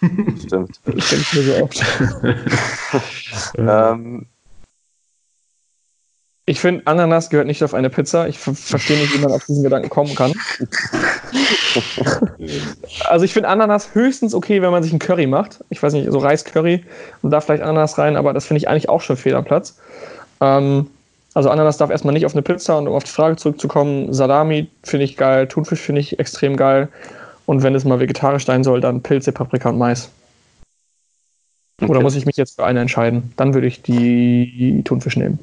stimmt. Das denke ich mir so oft. Ähm, Ich finde, Ananas gehört nicht auf eine Pizza. Ich ver verstehe nicht, wie man auf diesen Gedanken kommen kann. Also ich finde Ananas höchstens okay, wenn man sich einen Curry macht. Ich weiß nicht, so Reis-Curry und da vielleicht Ananas rein, aber das finde ich eigentlich auch schon fehl am Platz. Ähm, also Ananas darf erstmal nicht auf eine Pizza und um auf die Frage zurückzukommen, Salami finde ich geil, Thunfisch finde ich extrem geil und wenn es mal vegetarisch sein soll, dann Pilze, Paprika und Mais. Oder Okay. muss ich mich jetzt für eine entscheiden? Dann würde ich die Thunfisch nehmen.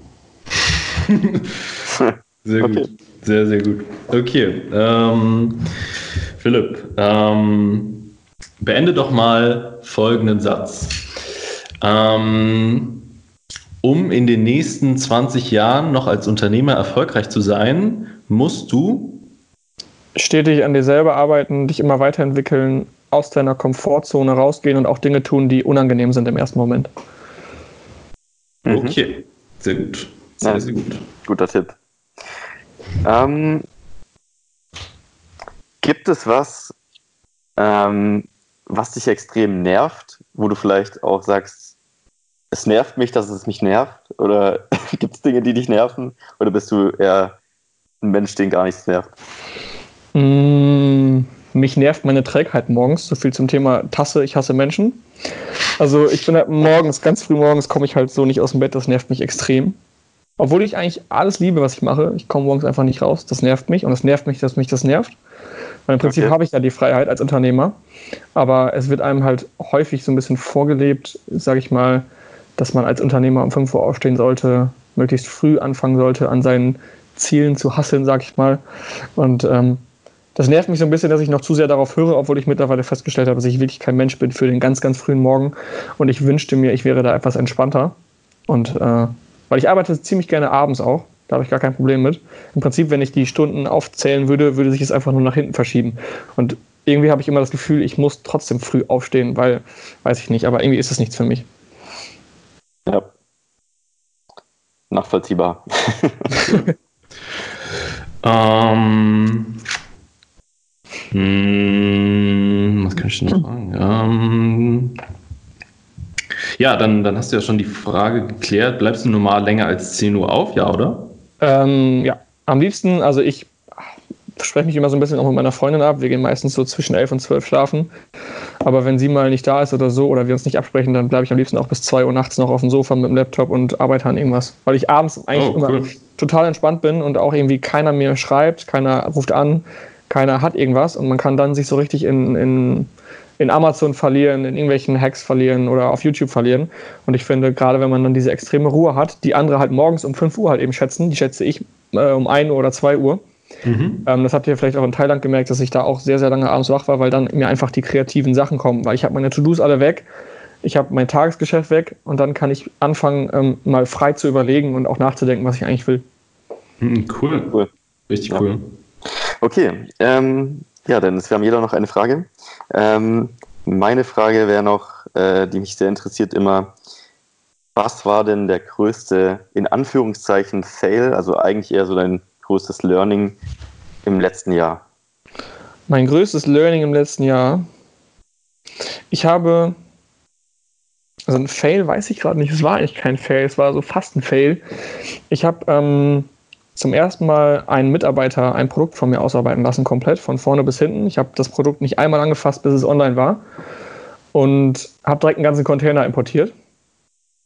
Sehr gut. Okay. Sehr, sehr gut. Okay. Ähm, Philipp, ähm, beende doch mal folgenden Satz. Ähm, um in den nächsten 20 Jahren noch als Unternehmer erfolgreich zu sein, musst du stetig an dir selber arbeiten, dich immer weiterentwickeln, aus deiner Komfortzone rausgehen und auch Dinge tun, die unangenehm sind im ersten Moment. Mhm. Okay, sehr gut. Sehr, Ja. sehr gut. Guter Tipp. Ähm, gibt es was, ähm, was dich extrem nervt, wo du vielleicht auch sagst, es nervt mich, dass es mich nervt? Oder gibt es Dinge, die dich nerven? Oder bist du eher ein Mensch, den gar nichts nervt? Mm, mich nervt meine Trägheit morgens. So viel zum Thema Tasse, ich hasse Menschen. Also ich bin halt morgens, ganz früh morgens komme ich halt so nicht aus dem Bett, das nervt mich extrem. Obwohl ich eigentlich alles liebe, was ich mache. Ich komme morgens einfach nicht raus. Das nervt mich und es nervt mich, dass mich das nervt. Weil im Prinzip Okay. habe ich ja die Freiheit als Unternehmer. Aber es wird einem halt häufig so ein bisschen vorgelebt, sage ich mal, dass man als Unternehmer um 5 Uhr aufstehen sollte, möglichst früh anfangen sollte, an seinen Zielen zu hasseln, sage ich mal. Und ähm, das nervt mich so ein bisschen, dass ich noch zu sehr darauf höre, obwohl ich mittlerweile festgestellt habe, dass ich wirklich kein Mensch bin für den ganz, ganz frühen Morgen. Und ich wünschte mir, ich wäre da etwas entspannter. Und äh, weil ich arbeite ziemlich gerne abends auch, da habe ich gar kein Problem mit. Im Prinzip, wenn ich die Stunden aufzählen würde, würde sich es einfach nur nach hinten verschieben. Und irgendwie habe ich immer das Gefühl, ich muss trotzdem früh aufstehen, weil, weiß ich nicht, aber irgendwie ist es nichts für mich. Ja. Nachvollziehbar. Ähm, hm, was kann ich denn noch sagen? Ähm, ja, dann, dann hast du ja schon die Frage geklärt. Bleibst du normal länger als 10 Uhr auf? Ja, oder? Ähm, ja, am liebsten, also ich spreche mich immer so ein bisschen auch mit meiner Freundin ab. Wir gehen meistens so zwischen 11 und 12 schlafen. Aber wenn sie mal nicht da ist oder so oder wir uns nicht absprechen, dann bleibe ich am liebsten auch bis 2 Uhr nachts noch auf dem Sofa mit dem Laptop und arbeite an irgendwas. Weil ich abends eigentlich Oh, immer cool. total entspannt bin und auch irgendwie keiner mir schreibt, keiner ruft an, keiner hat irgendwas und man kann dann sich so richtig in, in, in Amazon verlieren, in irgendwelchen Hacks verlieren oder auf YouTube verlieren. Und ich finde, gerade wenn man dann diese extreme Ruhe hat, die andere halt morgens um 5 Uhr halt eben schätzen, die schätze ich äh, um 1 Uhr oder 2 Uhr. Mhm. Ähm, das habt ihr vielleicht auch in Thailand gemerkt, dass ich da auch sehr, sehr lange abends wach war, weil dann mir einfach die kreativen Sachen kommen. Weil ich habe meine To-Dos alle weg, ich habe mein Tagesgeschäft weg und dann kann ich anfangen, ähm, mal frei zu überlegen und auch nachzudenken, was ich eigentlich will. Hm, cool. Cool. Richtig Ja. Okay, ähm, ja, Dennis, wir haben jeder noch eine Frage. Ähm, meine Frage wäre noch, äh, die mich sehr interessiert immer, was war denn der größte, in Anführungszeichen, Fail, also eigentlich eher so dein größtes Learning im letzten Jahr? Mein größtes Learning im letzten Jahr. Ich habe. Also ein Fail weiß ich gerade nicht. Es war eigentlich kein Fail, es war so fast ein Fail. Ich habe ähm, zum ersten Mal einen Mitarbeiter ein Produkt von mir ausarbeiten lassen, komplett von vorne bis hinten. Ich habe das Produkt nicht einmal angefasst, bis es online war. Und habe direkt einen ganzen Container importiert.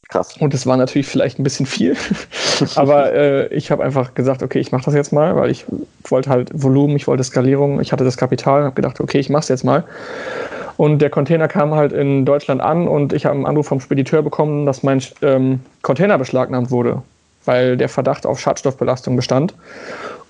Krass. Und es war natürlich vielleicht ein bisschen viel. Aber äh, ich habe einfach gesagt, okay, ich mache das jetzt mal, weil ich wollte halt Volumen, ich wollte Skalierung, ich hatte das Kapital und habe gedacht, okay, ich mache es jetzt mal. Und der Container kam halt in Deutschland an und ich habe einen Anruf vom Spediteur bekommen, dass mein ähm, Container beschlagnahmt wurde, weil der Verdacht auf Schadstoffbelastung bestand.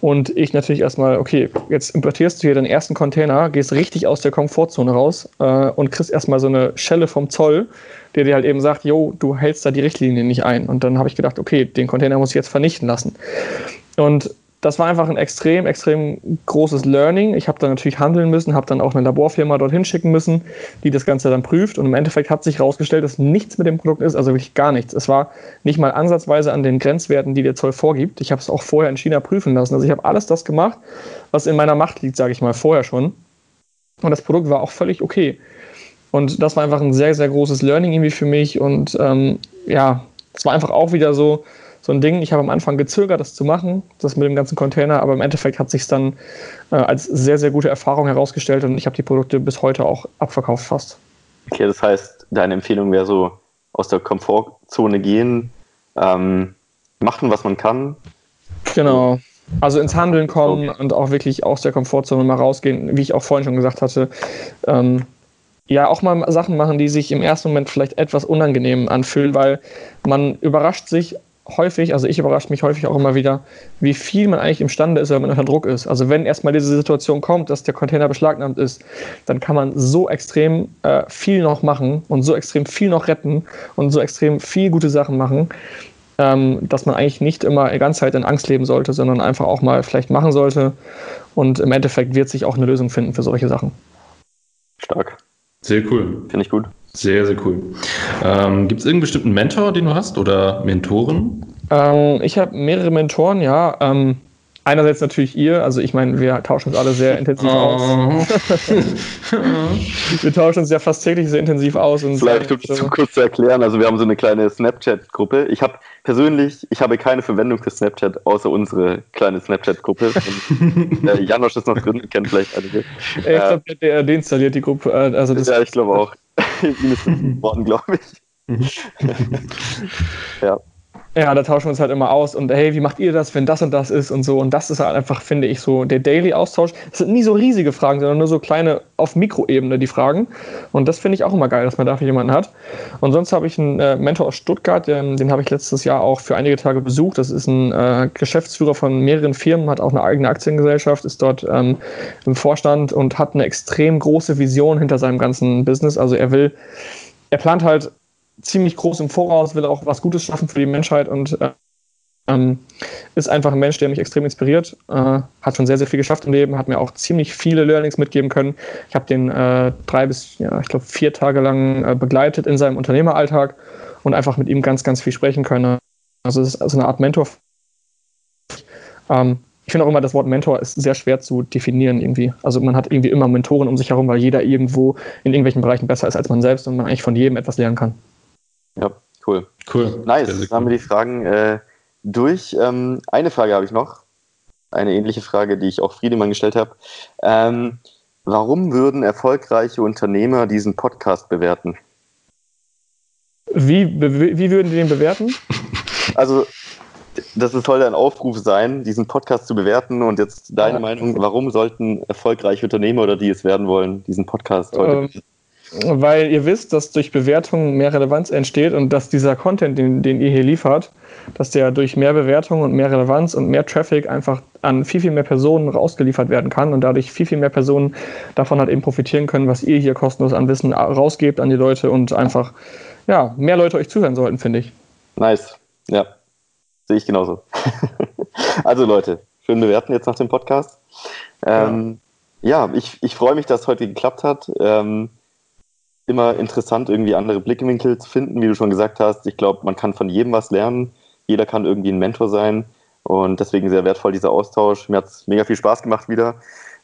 Und ich natürlich erstmal, okay, jetzt importierst du hier den ersten Container, gehst richtig aus der Komfortzone raus äh, und kriegst erstmal so eine Schelle vom Zoll, der dir halt eben sagt, jo, du hältst da die Richtlinien nicht ein. Und dann habe ich gedacht, okay, den Container muss ich jetzt vernichten lassen. Und das war einfach ein extrem, extrem großes Learning. Ich habe dann natürlich handeln müssen, habe dann auch eine Laborfirma dorthin schicken müssen, die das Ganze dann prüft. Und im Endeffekt hat sich herausgestellt, dass nichts mit dem Produkt ist, also wirklich gar nichts. Es war nicht mal ansatzweise an den Grenzwerten, die der Zoll vorgibt. Ich habe es auch vorher in China prüfen lassen. Also ich habe alles das gemacht, was in meiner Macht liegt, sage ich mal, vorher schon. Und das Produkt war auch völlig okay. Und das war einfach ein sehr, sehr großes Learning irgendwie für mich. Und ähm, ja, es war einfach auch wieder so, so ein Ding. Ich habe am Anfang gezögert, das zu machen, das mit dem ganzen Container, aber im Endeffekt hat sich dann äh, als sehr, sehr gute Erfahrung herausgestellt und ich habe die Produkte bis heute auch abverkauft fast. Okay, das heißt, deine Empfehlung wäre so, aus der Komfortzone gehen, ähm, machen, was man kann. Genau. Also ins Handeln kommen und auch wirklich aus der Komfortzone mal rausgehen, wie ich auch vorhin schon gesagt hatte. Ähm, ja, auch mal Sachen machen, die sich im ersten Moment vielleicht etwas unangenehm anfühlen, weil man überrascht sich häufig, also ich überrasche mich häufig auch immer wieder, wie viel man eigentlich imstande ist, wenn man unter Druck ist. Also wenn erstmal diese Situation kommt, dass der Container beschlagnahmt ist, dann kann man so extrem äh, viel noch machen und so extrem viel noch retten und so extrem viel gute Sachen machen, ähm, dass man eigentlich nicht immer die ganze Zeit in Angst leben sollte, sondern einfach auch mal vielleicht machen sollte. Und im Endeffekt wird sich auch eine Lösung finden für solche Sachen. Stark. Sehr cool. Finde ich gut. Sehr, sehr cool. Ähm, Gibt es irgendeinen bestimmten Mentor, den du hast oder Mentoren? Ähm, ich habe mehrere Mentoren, ja. Ähm, einerseits natürlich ihr, also ich meine, wir tauschen uns alle sehr intensiv oh. aus. wir tauschen uns ja fast täglich sehr intensiv aus. Und Vielleicht um es zu kurz zu erklären, also wir haben so eine kleine Snapchat-Gruppe. Ich habe persönlich, ich habe keine Verwendung für Snapchat, außer unsere kleine Snapchat-Gruppe. äh, Janosch ist noch drin, kennt vielleicht einige. Ich glaube, der, der deinstalliert die Gruppe. Äh, also das ja, ich glaube auch. Ihm ist geworden, glaube ich. ja. Ja, da tauschen wir uns halt immer aus und hey, wie macht ihr das, wenn das und das ist und so. Und das ist halt einfach, finde ich, so der Daily-Austausch. Es sind nie so riesige Fragen, sondern nur so kleine auf Mikroebene die Fragen. Und das finde ich auch immer geil, dass man dafür jemanden hat. Und sonst habe ich einen äh, Mentor aus Stuttgart, den, den habe ich letztes Jahr auch für einige Tage besucht. Das ist ein äh, Geschäftsführer von mehreren Firmen, hat auch eine eigene Aktiengesellschaft, ist dort ähm, im Vorstand und hat eine extrem große Vision hinter seinem ganzen Business. Also er will, er plant halt ziemlich groß im Voraus, will auch was Gutes schaffen für die Menschheit und äh, ähm, ist einfach ein Mensch, der mich extrem inspiriert, äh, hat schon sehr, sehr viel geschafft im Leben, hat mir auch ziemlich viele Learnings mitgeben können. Ich habe den äh, drei bis, ja, ich glaube, vier Tage lang äh, begleitet in seinem Unternehmeralltag und einfach mit ihm ganz, ganz viel sprechen können. Also es ist also eine Art Mentor. Ähm, ich finde auch immer, das Wort Mentor ist sehr schwer zu definieren irgendwie. Also man hat irgendwie immer Mentoren um sich herum, weil jeder irgendwo in irgendwelchen Bereichen besser ist als man selbst und man eigentlich von jedem etwas lernen kann. Ja, cool. Cool. Nice. Dann haben wir die Fragen äh, durch. Ähm, eine Frage habe ich noch. Eine ähnliche Frage, die ich auch Friedemann gestellt habe. Ähm, warum würden erfolgreiche Unternehmer diesen Podcast bewerten? Wie, wie würden die den bewerten? Also, das soll ein Aufruf sein, diesen Podcast zu bewerten. Und jetzt deine ja. Meinung, warum sollten erfolgreiche Unternehmer oder die es werden wollen, diesen Podcast heute ähm, weil ihr wisst, dass durch Bewertungen mehr Relevanz entsteht und dass dieser Content, den, den ihr hier liefert, dass der durch mehr Bewertungen und mehr Relevanz und mehr Traffic einfach an viel, viel mehr Personen rausgeliefert werden kann und dadurch viel, viel mehr Personen davon halt eben profitieren können, was ihr hier kostenlos an Wissen rausgebt an die Leute und einfach, ja, mehr Leute euch zuhören sollten, finde ich. Nice. Ja. Sehe ich genauso. also Leute, schön bewerten jetzt nach dem Podcast. Ähm, ja. ja, ich, ich freue mich, dass es heute geklappt hat. Ähm, immer interessant, irgendwie andere Blickwinkel zu finden, wie du schon gesagt hast. Ich glaube, man kann von jedem was lernen. Jeder kann irgendwie ein Mentor sein. Und deswegen sehr wertvoll dieser Austausch. Mir hat es mega viel Spaß gemacht wieder.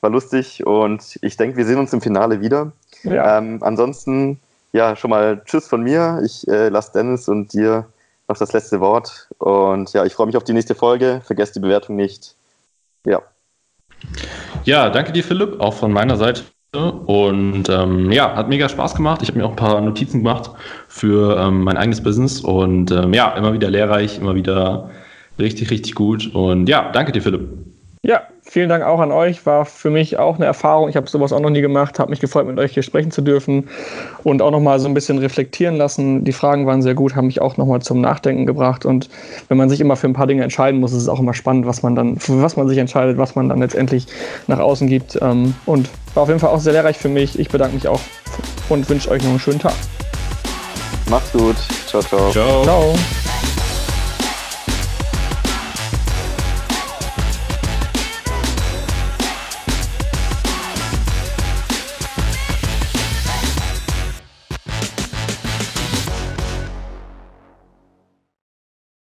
War lustig und ich denke, wir sehen uns im Finale wieder. Ja. Ähm, ansonsten, ja, schon mal Tschüss von mir. Ich äh, lasse Dennis und dir noch das letzte Wort. Und ja, ich freue mich auf die nächste Folge. Vergesst die Bewertung nicht. Ja. Ja, danke dir, Philipp, auch von meiner Seite. Und ähm, ja, hat mega Spaß gemacht. Ich habe mir auch ein paar Notizen gemacht für ähm, mein eigenes Business und ähm, ja, immer wieder lehrreich, immer wieder richtig, richtig gut. Und ja, danke dir, Philipp. Ja, vielen Dank auch an euch. War für mich auch eine Erfahrung. Ich habe sowas auch noch nie gemacht. Habe mich gefreut, mit euch hier sprechen zu dürfen und auch noch mal so ein bisschen reflektieren lassen. Die Fragen waren sehr gut, haben mich auch noch mal zum Nachdenken gebracht. Und wenn man sich immer für ein paar Dinge entscheiden muss, ist es auch immer spannend, was man dann, für was man sich entscheidet, was man dann letztendlich nach außen gibt. Ähm, und war auf jeden Fall auch sehr lehrreich für mich. Ich bedanke mich auch und wünsche euch noch einen schönen Tag. Macht's gut. Ciao, ciao. Ciao. ciao.